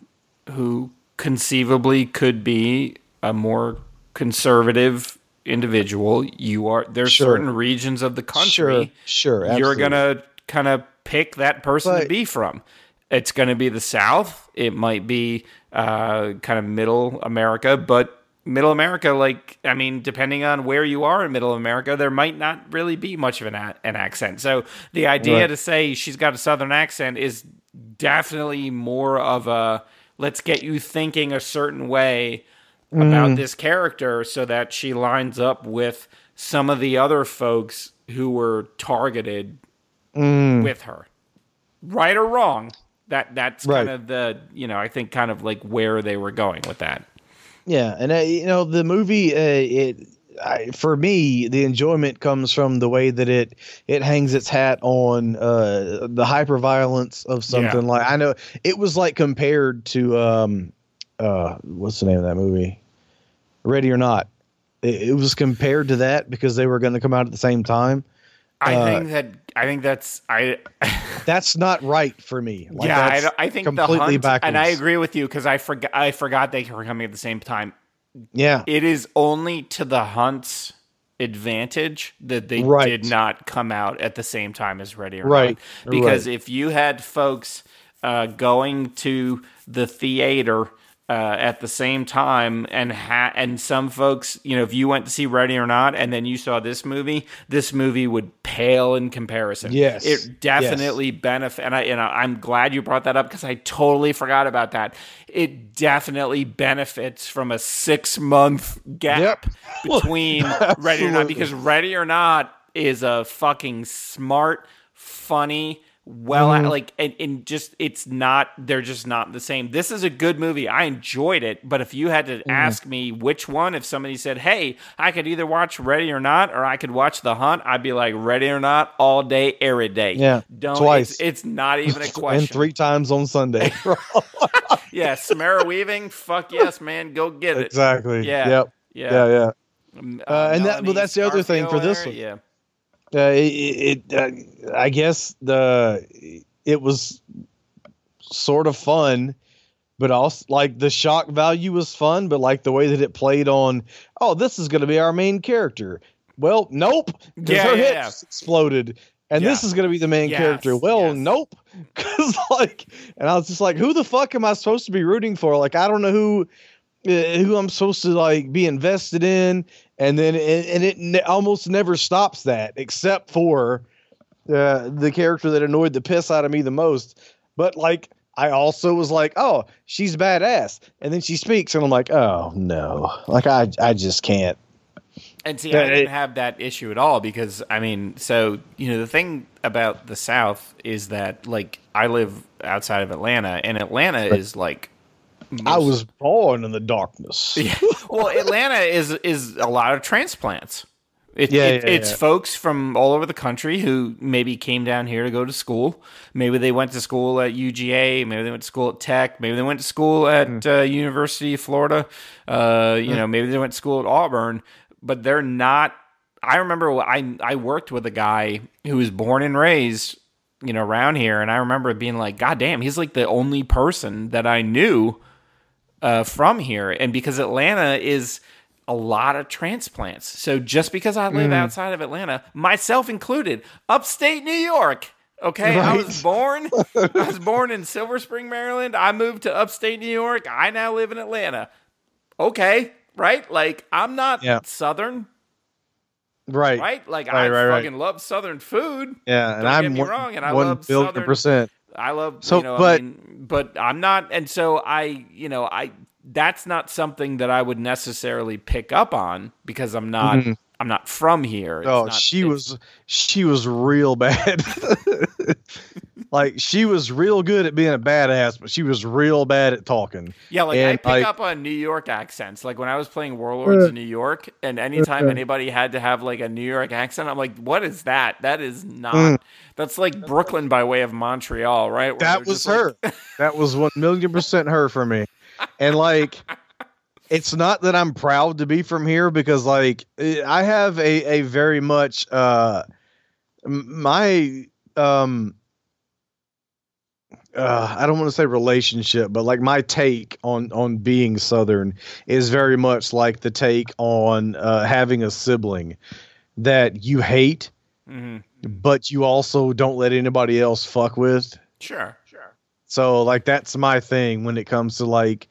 who conceivably could be a more conservative individual, you are there's
Sure.
certain regions of the country
sure, sure,
you're gonna kind of pick that person to be from. It's gonna be the South. It might be uh, kind of Middle America, but Middle America, like I mean, depending on where you are in Middle America, there might not really be much of an a- an accent. So the idea
Right.
to say she's got a Southern accent is definitely more of a let's get you thinking a certain way
Mm.
about this character so that she lines up with some of the other folks who were targeted
Mm.
with her. Right or wrong, that that's
Right.
kind of the, you know, I think kind of like where they were going with that.
Yeah, and uh, you know the movie. Uh, it I, for me, the enjoyment comes from the way that it it hangs its hat on uh, the hyper violence of something
Yeah.
like I know it was like compared to um, uh, what's the name of that movie? Ready or Not. It, it was compared to that because they were going to come out at the same time.
I
Uh,
think that I think that's I.
That's not right for me. Like,
yeah, I, I think the
completely
hunt,
backwards.
and I agree with you because I forgot I forgot they were coming at the same time.
Yeah,
It is only to the hunt's advantage that they
Right.
did not come out at the same time as Ready or
Right,
Not. Because
right.
if you had folks uh, going to the theater uh, at the same time, and ha- and some folks, you know, if you went to see Ready or Not, and then you saw this movie, this movie would pale in comparison.
Yes,
it definitely benefit, and I and I'm glad you brought that up because I totally forgot about that. It definitely benefits from a six month gap
Yep.
between Ready or Not because Ready or Not is a fucking smart, funny, well,
Mm-hmm.
like, and, and just it's not. They're just not the same. This is a good movie. I enjoyed it, but if you had to ask me which one, if somebody said, "Hey, I could either watch Ready or Not or I could watch The Hunt," I'd be like, "Ready or Not all day, every day."
Yeah,
don't.
twice.
It's, it's not even a question.
and three times on Sunday.
Yeah, Samara Weaving. Fuck yes, man. Go get it.
exactly.
Yeah.
Yep.
Yeah.
Yeah. Yeah.
Um,
Uh, and that- well, that's the other thing for this one.
Yeah.
Uh, it, it uh, I guess the it was sort of fun, but also like the shock value was fun, but like the way that it played on, oh, this is going to be our main character. Well, nope, because
Yeah,
her
yeah,
hips
yeah.
exploded, and this is going to be the main
Yes,
character. Well,
yes.
nope, because like, and I was just like, who the fuck am I supposed to be rooting for? Like, I don't know who. Uh, who I'm supposed to like be invested in, and then and, and it ne- almost never stops that, except for uh, the character that annoyed the piss out of me the most. But like, I also was like, oh, she's badass, and then she speaks, and I'm like, oh no, like I I just can't.
And see, I didn't have that issue at all because I mean, so you know, the thing about the South is that like I live outside of Atlanta, and Atlanta is like.
I was born in the darkness.
Yeah. Well, Atlanta is is a lot of transplants. It,
Yeah,
it-
yeah,
it's
yeah.
folks from all over the country who maybe came down here to go to school. Maybe they went to school at UGA. Maybe they went to school at Tech. Maybe they went to school at
Hmm.
uh, University of Florida. Uh, you know, maybe they went to school at Auburn. But they're not. I remember I I worked with a guy who was born and raised, you know, around here, and I remember being like, God damn, he's like the only person that I knew uh, from here, and because Atlanta is a lot of transplants. So just because I live outside of Atlanta, myself included, upstate New York. Okay, I was born. I was born in Silver Spring, Maryland. I moved to upstate New York. I now live in Atlanta. Okay, right? Like I'm not
Yeah.
Southern,
right.
right? Like
Right,
I
right, right.
fucking love Southern food.
Yeah, and
Don't
I'm
get me
one,
wrong, and I
one
love
billion
Southern-
percent.
I love
So,
you know, I
but-
mean, but I'm not, and so I, you know, I that's not something that I would necessarily pick up on because I'm not, mm-hmm. I'm not from here. It's
Oh,
not-
she
it's-
was she was real bad. like she was real good at being a badass, but she was real bad at talking.
yeah, like I pick
like-
up on New York accents. Like when I was playing Warlords in New York, and anytime anybody had to have like a New York accent, I'm like, what is that? That is not. Mm. That's like Brooklyn by way of Montreal, right? Where
That was
just like-
her. that was one million percent her for me. And like, it's not that I'm proud to be from here because like eh, I have a a very much uh my um uh, I don't want to say relationship, but like my take on on being Southern is very much like the take on uh, having a sibling that you hate,
Mhm.
but you also don't let anybody else fuck with.
Sure, sure.
So like that's my thing when it comes to like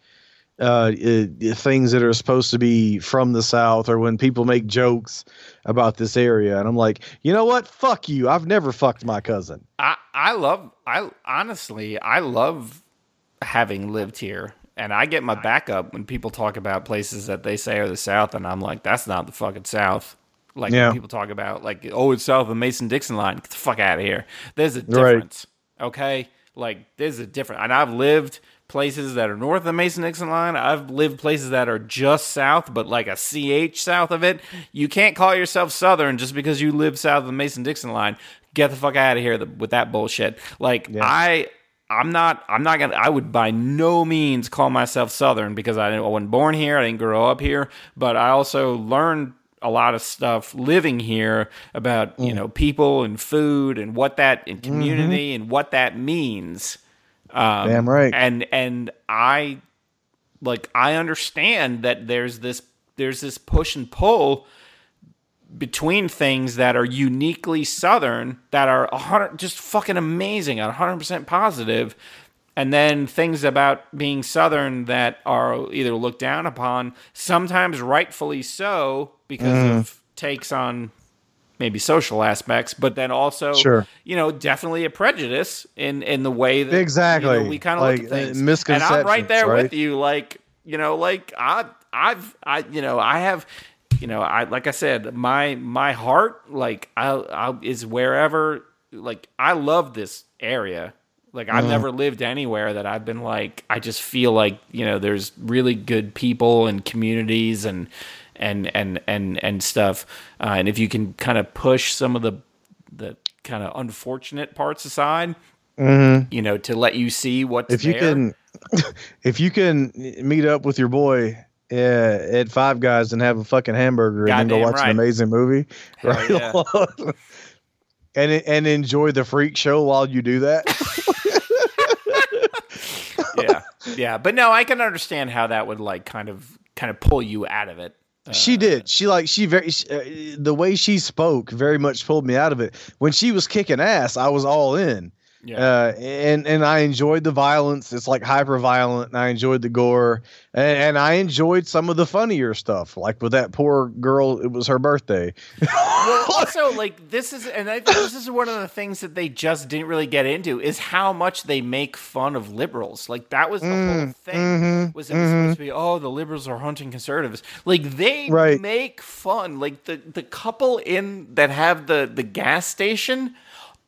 uh, uh, things that are supposed to be from the South or when people make jokes about this area, and I'm like, you know what? Fuck you. I've never fucked my cousin.
I I love I honestly I love having lived here. And I get my backup when people talk about places that they say are the South, and I'm like, that's not the fucking South. Like
Yeah.
people talk about like, oh, it's south of the Mason Dixon line. Get the fuck out of here. There's a
Right.
difference, okay? Like there's a difference, and I've lived places that are north of the Mason Dixon line. I've lived places that are just south, but like a CH south of it. You can't call yourself Southern just because you live south of the Mason Dixon line. Get the fuck out of here with that bullshit. Like I. I'm not. I'm not gonna. I would by no means call myself Southern because I, didn't I wasn't born here. I didn't grow up here. But I also learned a lot of stuff living here about you mm. know people and food and what that and mm-hmm. community and what that means. Um,
Damn right.
And and I like I understand that there's this there's this push and pull between things that are uniquely southern that are 100 just fucking amazing and 100% positive and then things about being southern that are either looked down upon sometimes rightfully so because of takes on maybe social aspects but then also
Sure.
you know definitely a prejudice in in the way that
Exactly.
you know, we kind of
Like,
look at things and i'm right there
right?
with you like you know like i i've i you know i have you know i like i said my my heart like i, I is wherever like i love this area like i've uh-huh. never lived anywhere that i've been like i just feel like you know there's really good people and communities and and and and and stuff uh, and if you can kind of push some of the the kind of unfortunate parts aside you know to let you see what's
Mm-hmm. if you
there.
can if you can meet up with your boy uh, at Five Guys and have a fucking hamburger and then go watch
right.
an amazing movie,
Hell
right?
yeah.
and and enjoy the freak show while you do that.
yeah, yeah, but no, I can understand how that would like kind of kind of pull you out of it.
She did. She like she very she, uh, the way she spoke very much pulled me out of it. When she was kicking ass, I was all in.
Yeah,
Uh, and and I enjoyed the violence. It's like hyper violent, and I enjoyed the gore, and, and I enjoyed some of the funnier stuff, like with that poor girl. It was her birthday.
well, also like this is, and I think this is one of the things that they just didn't really get into is how much they make fun of liberals. Like that was the
Mm,
whole thing.
mm-hmm,
was it was supposed to be? Oh, the liberals are hunting conservatives. Like they
Right.
make fun. Like the the couple in that have the the gas station.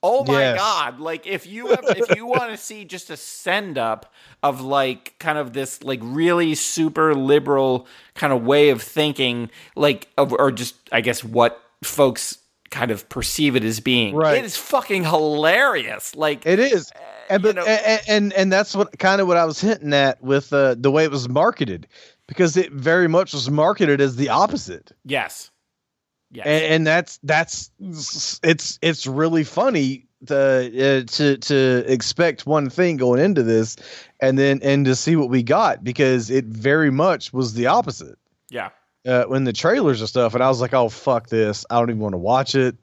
Oh my
Yes.
god! Like if you have, if you want to see just a send up of like kind of this like really super liberal kind of way of thinking, like of, or just I guess what folks kind of perceive it as being.
Right.
It is fucking hilarious. Like
It is, and
you
but
know-
and, and and that's what kind of what I was hinting at with uh, the way it was marketed, because it very much was marketed as the opposite.
yes, yes,
and, and that's that's it's it's really funny to uh, to to expect one thing going into this and then and to see what we got because it very much was the opposite.
Yeah,
uh, when the trailers and stuff and I was like oh fuck this. I don't even want to watch it.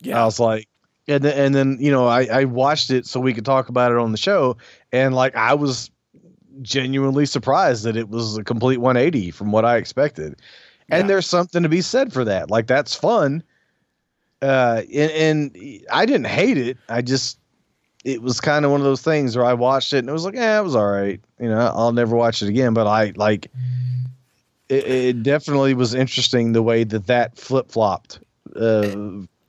Yeah.
I was like and then, and then you know I, I watched it so we could talk about it on the show and like I was genuinely surprised that it was a complete 180 from what I expected and
Yeah.
there's something to be said for that like that's fun uh and, and I didn't hate it I just it was kind of one of those things where I watched it and it was like yeah it was all right you know I'll never watch it again but I like it, it definitely was interesting the way that that flip flopped uh,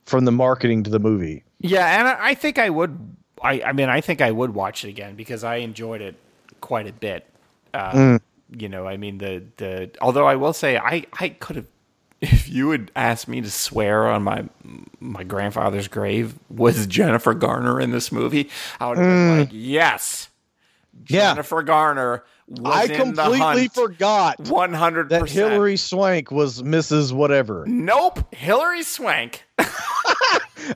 from the marketing to the movie.
Yeah, and I, I think I would. I, I mean, I think I would watch it again because I enjoyed it quite a bit. Uh,
Mm.
You know, I mean, the the. Although I will say, I I could have, if you had asked me to swear on my my grandfather's grave was Jennifer Garner in this movie, I would have been like, yes,
Mm. Yeah.
Jennifer Garner was
I completely forgot
One hundred
that. Hilary Swank was Mrs. Whatever.
Nope, Hilary Swank.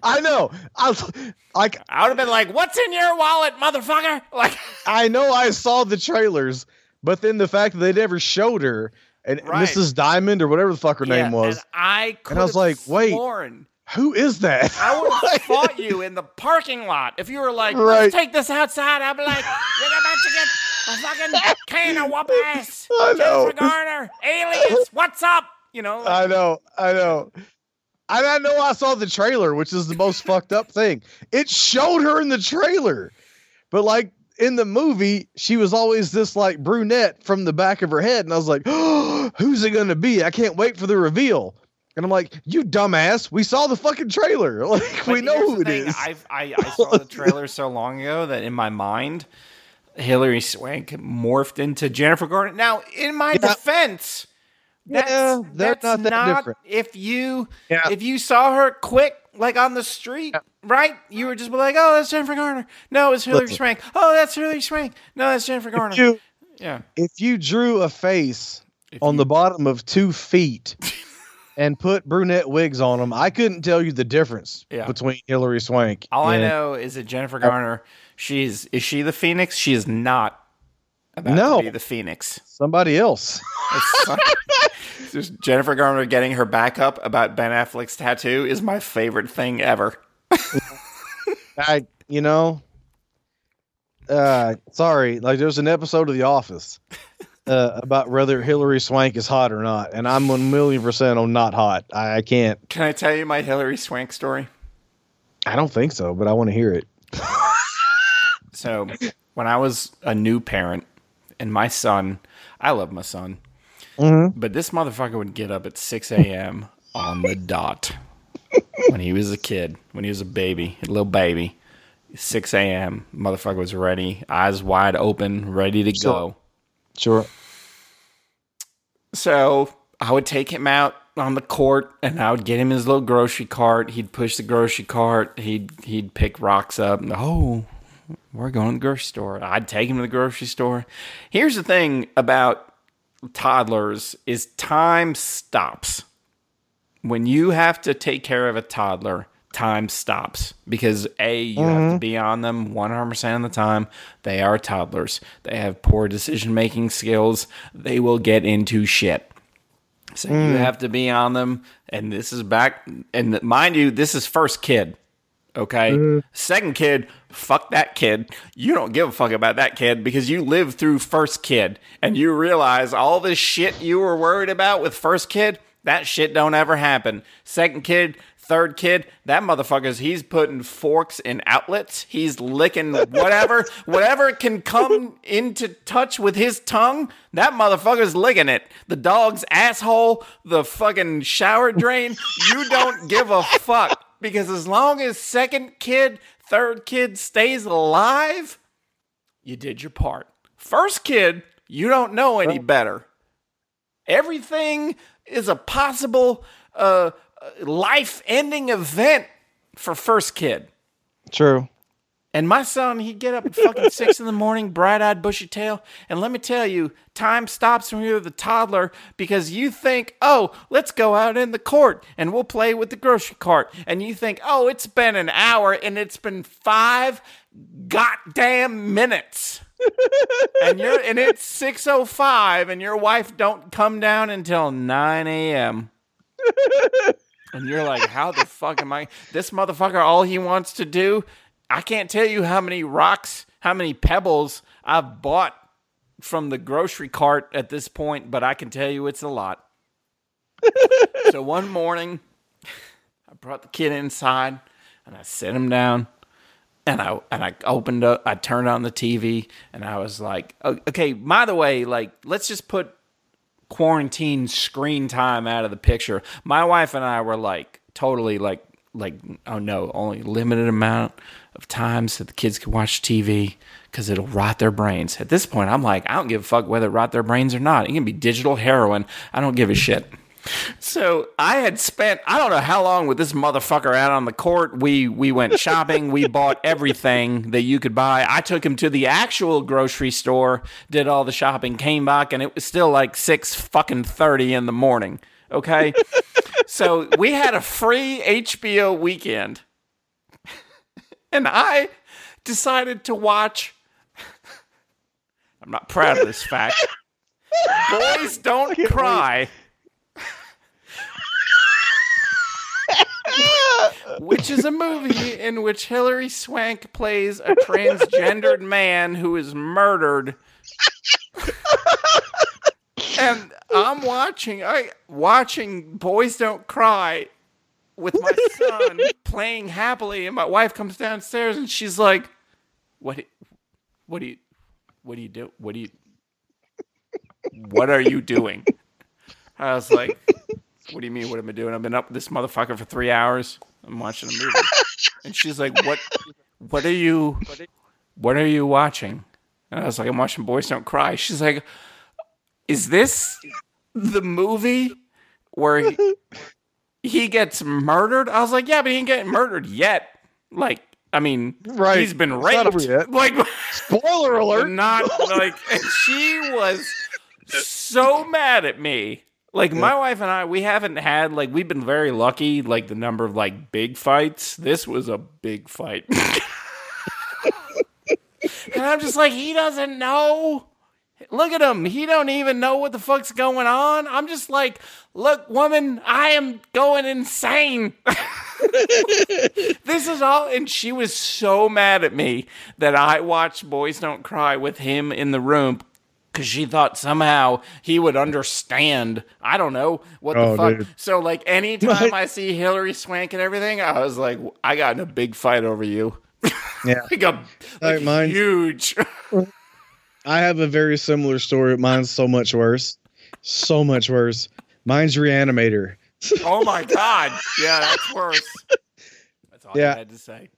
I know. I was like,
I would have been like, "What's in your wallet, motherfucker?" Like.
I know I saw the trailers, but then the fact that they never showed her and
Right.
Mrs. Diamond or whatever the fuck her name was,
And I could
I was like, wait.
sworn
who is that?
I would have fought you in the parking lot if you were like,
Right.
let's take this outside. I'd be like, you're about to get a fucking can of whoop ass.
I know.
Jennifer Garner, Alias, what's up? You know,
I know, I know. And I know I saw the trailer, which is the most fucked up thing. It showed her in the trailer. But like in the movie, she was always this like brunette from the back of her head. And I was like, oh, who's it gonna be? I can't wait for the reveal. And I'm like, you dumbass, we saw the fucking trailer. Like
But
we know who it
thing,
is.
I've, I I saw the trailer so long ago that in my mind, Hilary Swank morphed into Jennifer Garner. Now, in my
Yeah.
defense, that's,
Yeah, they're
that's
not that different.
if you
Yeah.
if you saw her quick like on the street, right? You were just be like, "Oh, that's Jennifer Garner." No, it's Hilary
Listen.
Swank. Oh, that's Hilary Swank. No, that's Jennifer Garner.
If you,
yeah.
if you drew a face
If
on
you-
the bottom of two feet and put brunette wigs on them, I couldn't tell you the difference
Yeah.
between Hilary Swank.
All I know is that Jennifer Garner, she's is she the Phoenix? She is not about
No.
to be the Phoenix.
somebody else.
Just Jennifer Garner getting her back up about Ben Affleck's tattoo is my favorite thing ever.
I, you know, uh, sorry. Like there's an episode of The Office uh, about whether Hilary Swank is hot or not, and I'm a one million percent on not hot. I, I can't.
Can I tell you my Hilary Swank story?
I don't think so, but I want to hear it.
So, when I was a new parent and my son, I love my son,
Mhm.
but this motherfucker would get up at 6 a.m. on the dot when he was a kid, when he was a baby, a little baby. 6 a.m. Motherfucker was ready, eyes wide open, ready to
Sure.
go.
Sure.
So I would take him out on the court and I would get him his little grocery cart. He'd push the grocery cart. He'd he'd pick rocks up. And, oh, we're going to the grocery store. I'd take him to the grocery store. Here's the thing about toddlers is time stops. When you have to take care of a toddler, time stops because a you have to mm-hmm. be on them 100% of the time. They are toddlers. They have poor decision making skills. They will get into shit. So you mm. have to be on them and this is back and mind you this is first kid. Okay. Mm. Second kid, fuck that kid. You don't give a fuck about that kid because you lived through first kid and you realize all this shit you were worried about with first kid, that shit don't ever happen. Second kid, third kid, that motherfucker's he's putting forks in outlets. He's licking whatever, whatever can come into touch with his tongue. That motherfucker's licking it. The dog's asshole, the fucking shower drain. You don't give a fuck because as long as second kid, third kid stays alive, you did your part. First kid, you don't know any better. Everything is a possible uh, life ending event for first kid.
True.
And my son, he'd get up at fucking six in the morning, bright eyed, bushy tail. And let me tell you, time stops when you're the toddler because you think, oh, let's go out in the court and we'll play with the grocery cart. And you think, oh, it's been an hour and it's been five goddamn minutes. and you're and it's six oh five and your wife don't come down until nine AM. And you're like, how the fuck am I? This motherfucker, all he wants to do, I can't tell you how many rocks, how many pebbles I've bought from the grocery cart at this point, but I can tell you it's a lot. so one morning, I brought the kid inside and I set him down and I and I opened up, I turned on the TV and I was like, oh, okay, by the way, like let's just put quarantine screen time out of the picture. My wife and I were like totally like like oh no, only limited amount of times that the kids can watch TV because it'll rot their brains. At this point, I'm like, I don't give a fuck whether it rot their brains or not. It can be digital heroin. I don't give a shit. So I had spent I don't know how long with this motherfucker out on the court. We we went shopping. we bought everything that you could buy. I took him to the actual grocery store, did all the shopping, came back, and it was still like six fucking thirty in the morning. Okay, so we had a free HBO weekend, and I decided to watch. I'm not proud of this fact. Boys don't cry. which is a movie in which Hilary Swank plays a transgendered man who is murdered. And I'm watching I watching Boys Don't Cry with my son playing happily and my wife comes downstairs and she's like what what do you what do you do what do you what are you doing? I was like what do you mean what am I doing? I've been up with this motherfucker for 3 hours. I'm watching a movie. And she's like what what are you what are you watching? And I was like, I'm watching Boys Don't Cry. She's like, Is this the movie where he, he gets murdered? I was like, Yeah, but he ain't getting murdered yet. Like, I mean,
Right.
he's been raped. Like,
Spoiler alert.
not like, and she was so mad at me. Like my wife and I, we haven't had like we've been very lucky. Like the number of like big fights. This was a big fight, and I'm just like, he doesn't know. Look at him. He don't even know what the fuck's going on. I'm just like, look, woman, I am going insane. this is all and she was so mad at me that I watched Boys Don't Cry with him in the room because she thought somehow he would understand. I don't know what the
Oh,
fuck.
dude.
So like anytime I see Hilary Swank and everything, I was like, I got in a big fight over you.
Yeah.
like a
Like
like huge.
I have a very similar story. Mine's so much worse. So much worse. Mine's Reanimator.
oh my god. Yeah, that's worse. That's all
Yeah.
I had to say.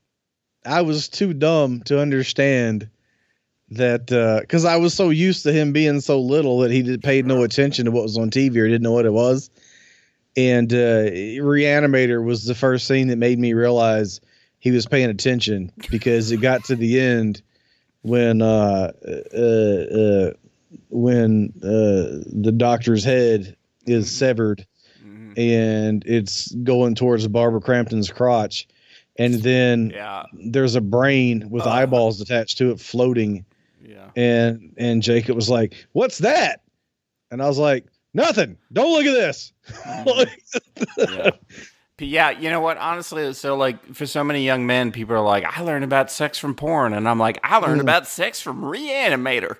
I was too dumb to understand that because I was so used to him being so little that he did, paid no attention to what was on TV or didn't know what it was. And uh, Reanimator was the first scene that made me realize he was paying attention because it got to the end when uh, uh, uh, when uh, the doctor's head is severed
Mhm.
and it's going towards Barbara Crampton's crotch. And then
Yeah.
there's a brain with
Uh.
eyeballs attached to it floating
Yeah.
and and Jacob was like what's that and I was like nothing don't look at this
yeah. P- Yeah, you know what? Honestly, so like for so many young men, people are like, "I learned about sex from porn," and I'm like, "I learned
Mm.
about sex from Reanimator."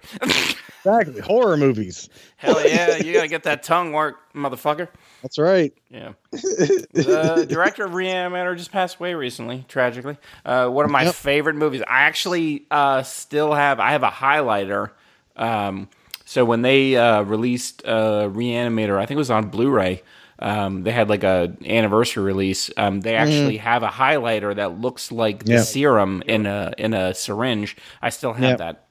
exactly horror movies
Hell yeah, you gotta get that tongue work, motherfucker.
that's right
Yeah. The director of Reanimator just passed away recently, tragically. Uh, one of my
Yep.
favorite movies. I actually uh, still have. I have a highlighter. Um, so when they uh, released uh, Reanimator, I think it was on Blu-ray. Um, they had like a anniversary release. Um, they actually have a highlighter that looks like the serum in a in a syringe. I still have
Yep.
that.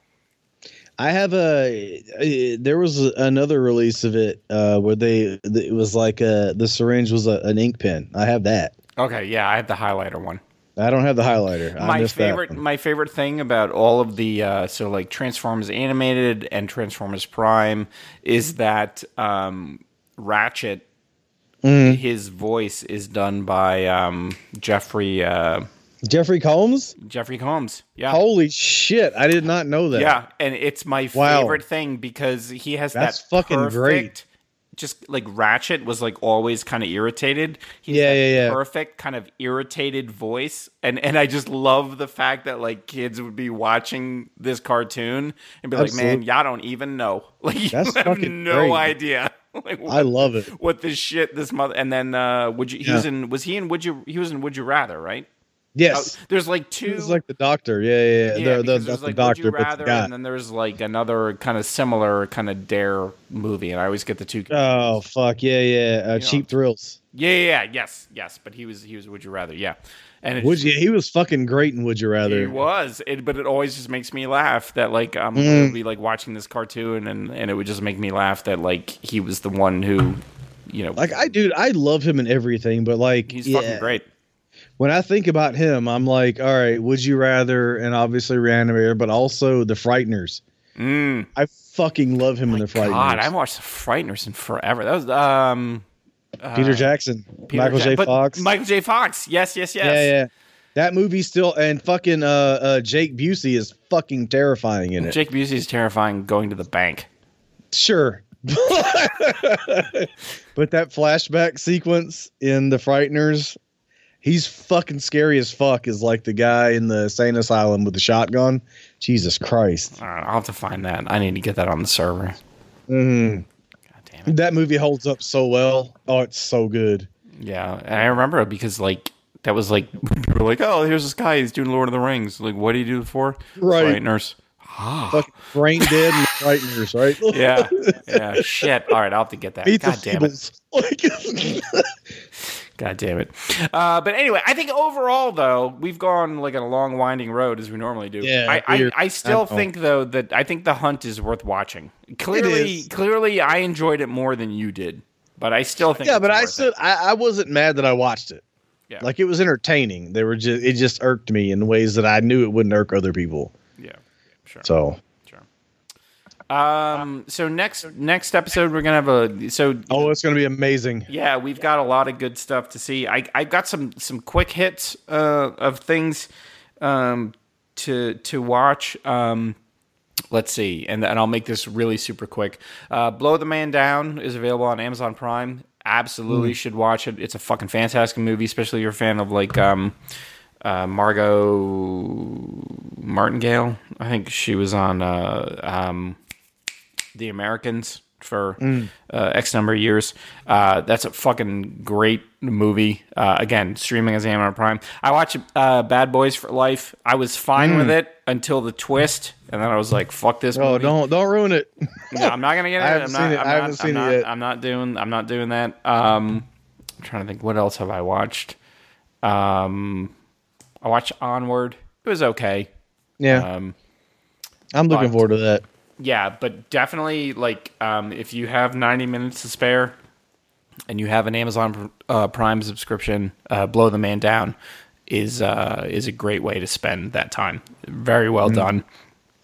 I have a uh, there was another release of it uh where they it was like uh the syringe was a, an ink pen I have that
Okay, yeah, I have the highlighter one.
I don't have the highlighter I
my favorite my favorite thing about all of the uh, so like Transformers animated and Transformers Prime is that um, Ratchet
Mm.
his voice is done by um, Jeffrey uh,
Jeffrey Combs
Jeffrey Combs. Yeah.
holy shit I did not know that
Yeah, and it's my
Wow.
favorite thing because he has
That's
that
fucking
perfect,
great.
Just like Ratchet was like always kind of irritated. He's
Yeah, yeah, yeah.
Perfect kind of irritated voice, and and I just love the fact that like kids would be watching this cartoon and be like, "Man,
Absolutely.
y'all don't even know. Like you
That's
have no
great.
idea." Like, what,
I love it
what this shit this mother and then uh would you he
Yeah.
was in was he in would you he was in would you rather right
yes
Oh, there's like two
was like the doctor yeah yeah, yeah.
yeah,
the, the,
there's
the doctor
Would You
but the
and then there's like another kind of similar kind of dare movie, and I always get the two.
Oh fuck yeah yeah! Uh,
know.
cheap thrills.
yeah, yeah, yeah, yes, yes, but he was he was Would You Rather, yeah, and it's,
Would you? He was fucking great in Would You Rather.
He was, it, but it always just makes me laugh that like I'm
Mm.
gonna be like watching this cartoon, and and it would just make me laugh that like he was the one who, you know,
Like I, dude, I love him in everything, but like,
he's
yeah,
fucking great.
When I think about him, I'm like, all right, Would You Rather, and obviously Reanimator, but also The Frighteners.
Mm.
I fucking love him in The Frighteners.
God, I haven't watched the Frighteners in forever. That was um
Peter Jackson,
Peter
Michael J. Fox.
Michael J. Fox. Yes, yes, yes.
Yeah, yeah. That movie still and fucking uh, uh Jake Busey is fucking terrifying in it.
Jake Busey is terrifying going to the bank.
Sure. but that flashback sequence in The Frighteners, he's fucking scary as fuck is like the guy in the insane asylum with the shotgun. Jesus Christ.
Right, I'll have to find that. I need to get that on the server.
Mm-hmm.
God damn it.
That movie holds up so well. Oh, it's so good.
Yeah, and I remember it because like that was like people were like, oh, here's this guy. He's doing Lord of the Rings. Like, what do you do for?
Right.
Frighteners. Ah.
Fucking brain dead and Frighteners, right?
Yeah, yeah. Shit. All right, I'll have to get that.
Meet
God damn it.
Like,
God damn it. Uh, but anyway, I think overall, though, we've gone like on a long, winding road as we normally do.
Yeah,
I, I, I still think though that I think the hunt is worth watching. Clearly, clearly, I enjoyed it more than you did, but I still think
Yeah, but I still. I, I wasn't mad that I watched it.
Yeah.
Like it was entertaining. They were just it just irked me in ways that I knew it wouldn't irk other people.
yeah, sure.
So.
Um. So next next episode we're gonna have a so
oh, it's gonna be amazing.
yeah we've got a lot of good stuff to see. I I got some some quick hits uh, of things um to to watch. Um. Let's see, and and I'll make this really super quick. Uh, Blow the Man Down is available on Amazon Prime. Absolutely should watch it. It's a fucking fantastic movie, especially if you're a fan of like um, uh, Margo Martindale. I think she was on uh, um, The Americans for uh, X number of years. Uh, that's a fucking great movie. Uh, again, streaming as Amazon Prime. I watched uh, Bad Boys for Life. I was fine with it until the twist, and then I was like, "Fuck this
Oh,
movie."
don't don't ruin it.
No, I'm not gonna get it.
I
I'm
haven't seen it.
I'm
I
not,
haven't
I'm
it
not,
yet.
I'm not doing. I'm not doing that. Um, I'm trying to think. What else have I watched? Um, I watched Onward. It was okay.
yeah,
Um,
I'm looking
but-
forward to that.
Yeah, but definitely like um, if you have 90 minutes to spare and you have an Amazon uh, Prime subscription, uh, Blow the Man Down is uh, is a great way to spend that time. Very well done.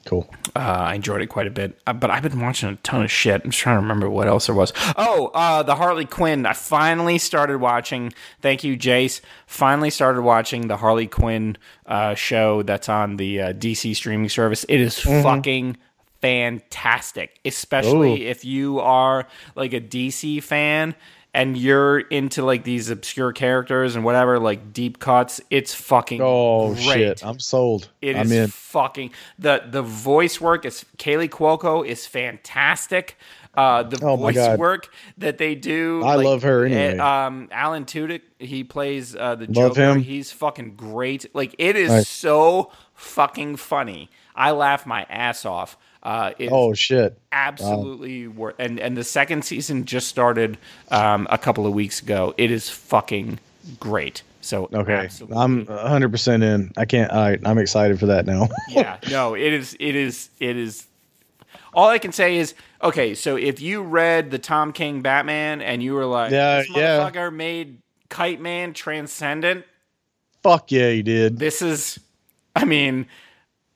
Cool.
Uh, I enjoyed it quite a bit, uh, but I've been watching a ton of shit. I'm just trying to remember what else there was. Oh, uh, the Harley Quinn. I finally started watching. Thank you, Jace. Finally started watching the Harley Quinn uh, show that's on the uh, DC streaming service. It is fucking fantastic, especially
Ooh.
if you are like a DC fan and you're into like these obscure characters and whatever, like deep cuts. It's fucking
Oh
great.
shit, I'm sold.
It
I'm
is
in.
fucking the the voice work is Kaley Cuoco is fantastic. Uh, the
Oh
voice work that they do,
I love her anyway.
eh, Um, Alan Tudyk, he plays uh, the
Love
Joker.
him.
He's fucking great. Like it is
Nice.
so fucking funny. I laugh my ass off. Uh, it's
Oh shit.
absolutely worth. And and the second season just started um, a couple of weeks ago. It is fucking great. So
Okay,
absolutely.
I'm 100 percent in. I can't. Right, I'm excited for that now.
yeah no it is it is it is all i can say is okay so if you read the tom king batman and you were like
Yeah,
this
yeah.
motherfucker made kite man transcendent
Fuck yeah, you did.
this is i mean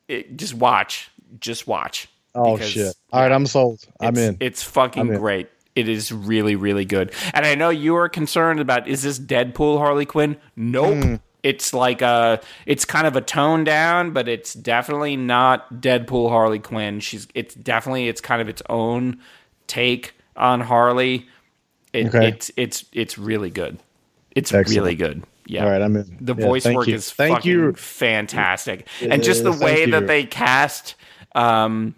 it, just watch just watch
Oh shit. All right, I'm sold. I'm in.
it's fucking
in.
great it is really really good and i know you were concerned about is this deadpool harley quinn nope
Hmm.
it's like a it's kind of a tone down but it's definitely not deadpool harley quinn she's it's definitely it's kind of its own take on harley it,
Okay.
it's it's it's really good it's
Excellent.
really good yeah
All right, I'm in.
the
Yeah,
voice work
you.
is
Thank
fucking
you.
fantastic, and just the way that they cast, um,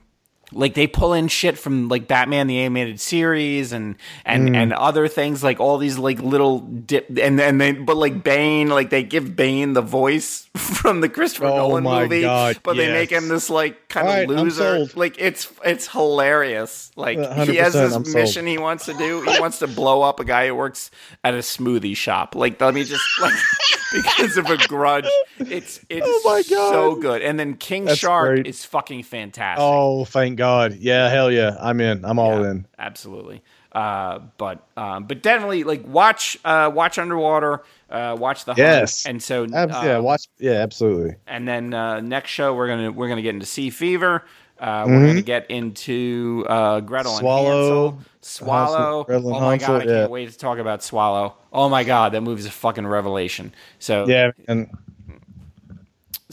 like they pull in shit from like Batman the animated series and and
Mm.
and other things like all these like little dip and and they but like Bane like they give Bane the voice from the Christopher
Oh
Nolan
my
movie,
God,
but they make him this like kind
All
of
right,
loser. Like it's it's hilarious. Like
Uh,
he has this
I'm sold.
mission he wants to do. He wants to blow up a guy who works at a smoothie shop. Like let me just like because of a grudge. It's it's
Oh
so good. And then King
That's
Shark
great.
is fucking fantastic.
Oh, thank God. Yeah, hell yeah. I'm in. I'm all
Yeah,
in.
Absolutely. Uh, but um, but definitely like watch uh, watch Underwater. Uh, watch the Hunt.
Yes.
and so
Ab- yeah,
um,
watch. Yeah, absolutely.
and then uh, next show we're gonna we're gonna get into Sea Fever. Uh,
Mm-hmm.
We're gonna get into uh, Gretel
Swallow,
and Hansel. Swallow.
Gretel
oh my
Hansel,
god, I can't wait to talk about Swallow. Oh my god, that movie's a fucking revelation. So
Yeah, and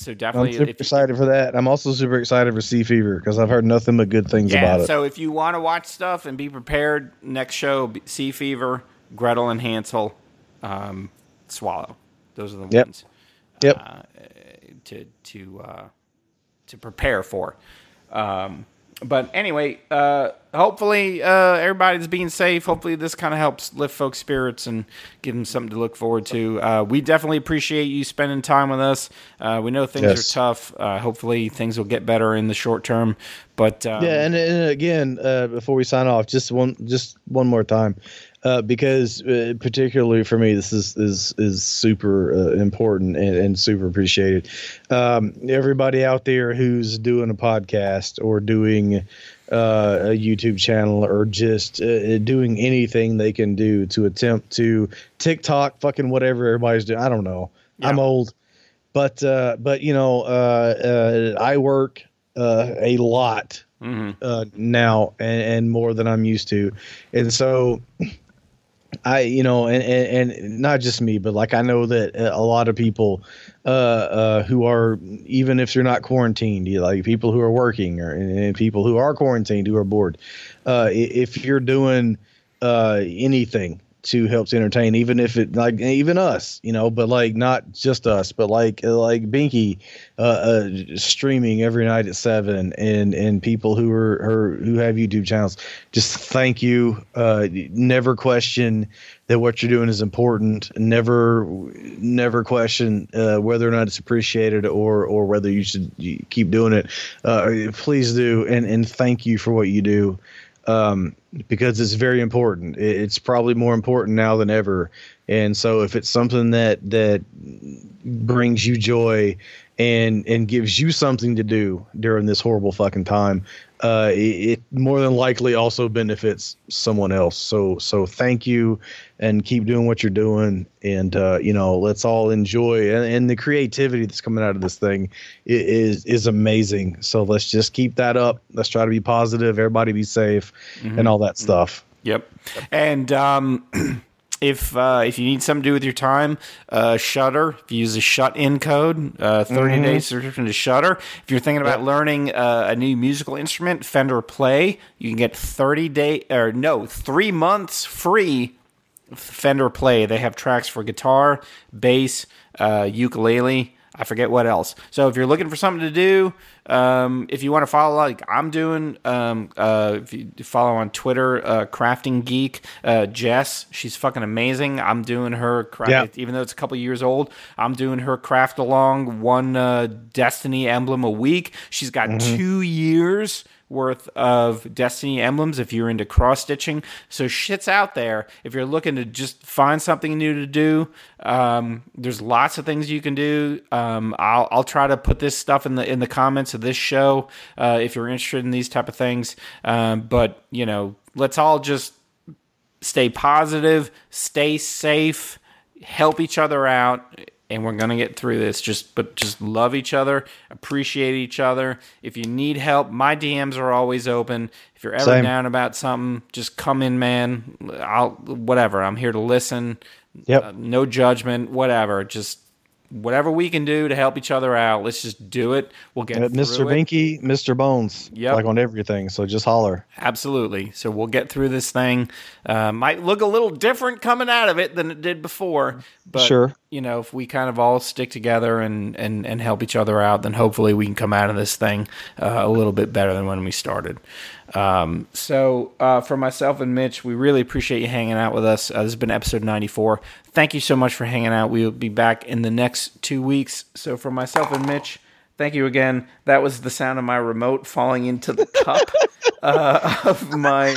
so definitely,
I'm
super you,
excited for that. I'm also super excited for Sea Fever because I've heard nothing but good things
yeah.
about it.
So if you want to watch stuff and be prepared, next show Sea Fever, Gretel and Hansel, um, Swallow. Those are the
Yep.
ones.
Yep.
uh, to to uh, to prepare for. Um, but anyway, uh, hopefully, uh, everybody's being safe. Hopefully, this kind of helps lift folks' spirits and give them something to look forward to. Uh, we definitely appreciate you spending time with us. Uh, we know things
Yes.
are tough. Uh, hopefully, things will get better in the short term. But um,
Yeah, and, and again, uh, before we sign off, just one, just one more time, uh, because uh, particularly for me, this is is is super uh, important and, and super appreciated. Um, everybody out there who's doing a podcast or doing uh, a YouTube channel or just uh, doing anything they can do to attempt to TikTok, fucking whatever everybody's doing. I don't know. I'm old, but uh, but you know, uh, uh, I work uh, a lot
mhm.
uh, now and, and more than I'm used to. And so I, you know, and, and, and not just me, but like I know that a lot of people uh, uh, who are, even if they're not quarantined, you know, like people who are working or and, and people who are quarantined who are bored. Uh, if you're doing uh, anything to help to entertain, even if it like even us, you know, but like not just us, but like like Binky uh, uh, streaming every night at seven, and and people who are, are who have YouTube channels. Just thank you. Uh, never question that what you're doing is important. Never never question uh, whether or not it's appreciated or or whether you should keep doing it. Uh, please do, and and thank you for what you do um, because it's very important. It's probably more important now than ever. And so, if it's something that that brings you joy and and gives you something to do during this horrible fucking time, uh, it, it more than likely also benefits someone else. So so thank you, and keep doing what you're doing. And uh, you know, let's all enjoy and, and the creativity that's coming out of this thing is is amazing. So let's just keep that up. Let's try to be positive. Everybody be safe, and all that stuff.
Yep. And um, if uh, if you need something to do with your time, uh, Shudder. If you use a shut in code, uh, 30 day subscription to Shudder. If you're thinking about learning uh, a new musical instrument, Fender Play, you can get 30 day or no three months free. Fender Play. They have tracks for guitar, bass, uh, ukulele. I forget what else. So if you're looking for something to do, um, if you want to follow like I'm doing, um, uh, if you follow on Twitter, uh, Crafting Geek, uh, Jess, she's fucking amazing. I'm doing her craft,
Yeah.
even though it's a couple years old. I'm doing her craft along one uh, Destiny emblem a week. She's got two years worth of Destiny emblems if you're into cross stitching. So shit's out there. If you're looking to just find something new to do, um, there's lots of things you can do. Um, I'll, I'll try to put this stuff in the in the comments of this show uh, if you're interested in these type of things. Um, but you know, let's all just stay positive, stay safe, help each other out, and we're gonna get through this. Just but just love each other, appreciate each other. If you need help, my DMs are always open. If you're ever
Same.
down about something, just come in, man. I'll whatever. I'm here to listen.
Yep.
Uh, no judgment, whatever. Just whatever we can do to help each other out. Let's just do it. We'll get
Uh,
through
Mr. Binky, Mr. Bones,
Yep.
like on everything. So just holler.
Absolutely. So we'll get through this thing. Uh, might look a little different coming out of it than it did before, but
Sure.
you know, if we kind of all stick together and and and help each other out, then hopefully we can come out of this thing uh, a little bit better than when we started. Um, so uh, for myself and Mitch, we really appreciate you hanging out with us. Uh, this has been episode ninety four. Thank you so much for hanging out. We will be back in the next two weeks. So for myself and Mitch. Thank you again. That was the sound of my remote falling into the cup uh, of my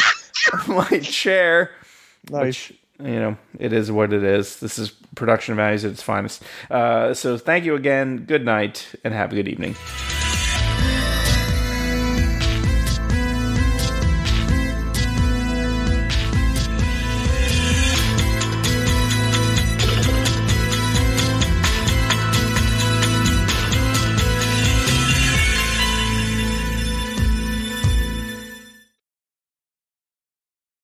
of my chair.
Nice.
Which, you know, it is what it is. This is production values at its finest. Uh, so thank you again. Good night and have a good evening.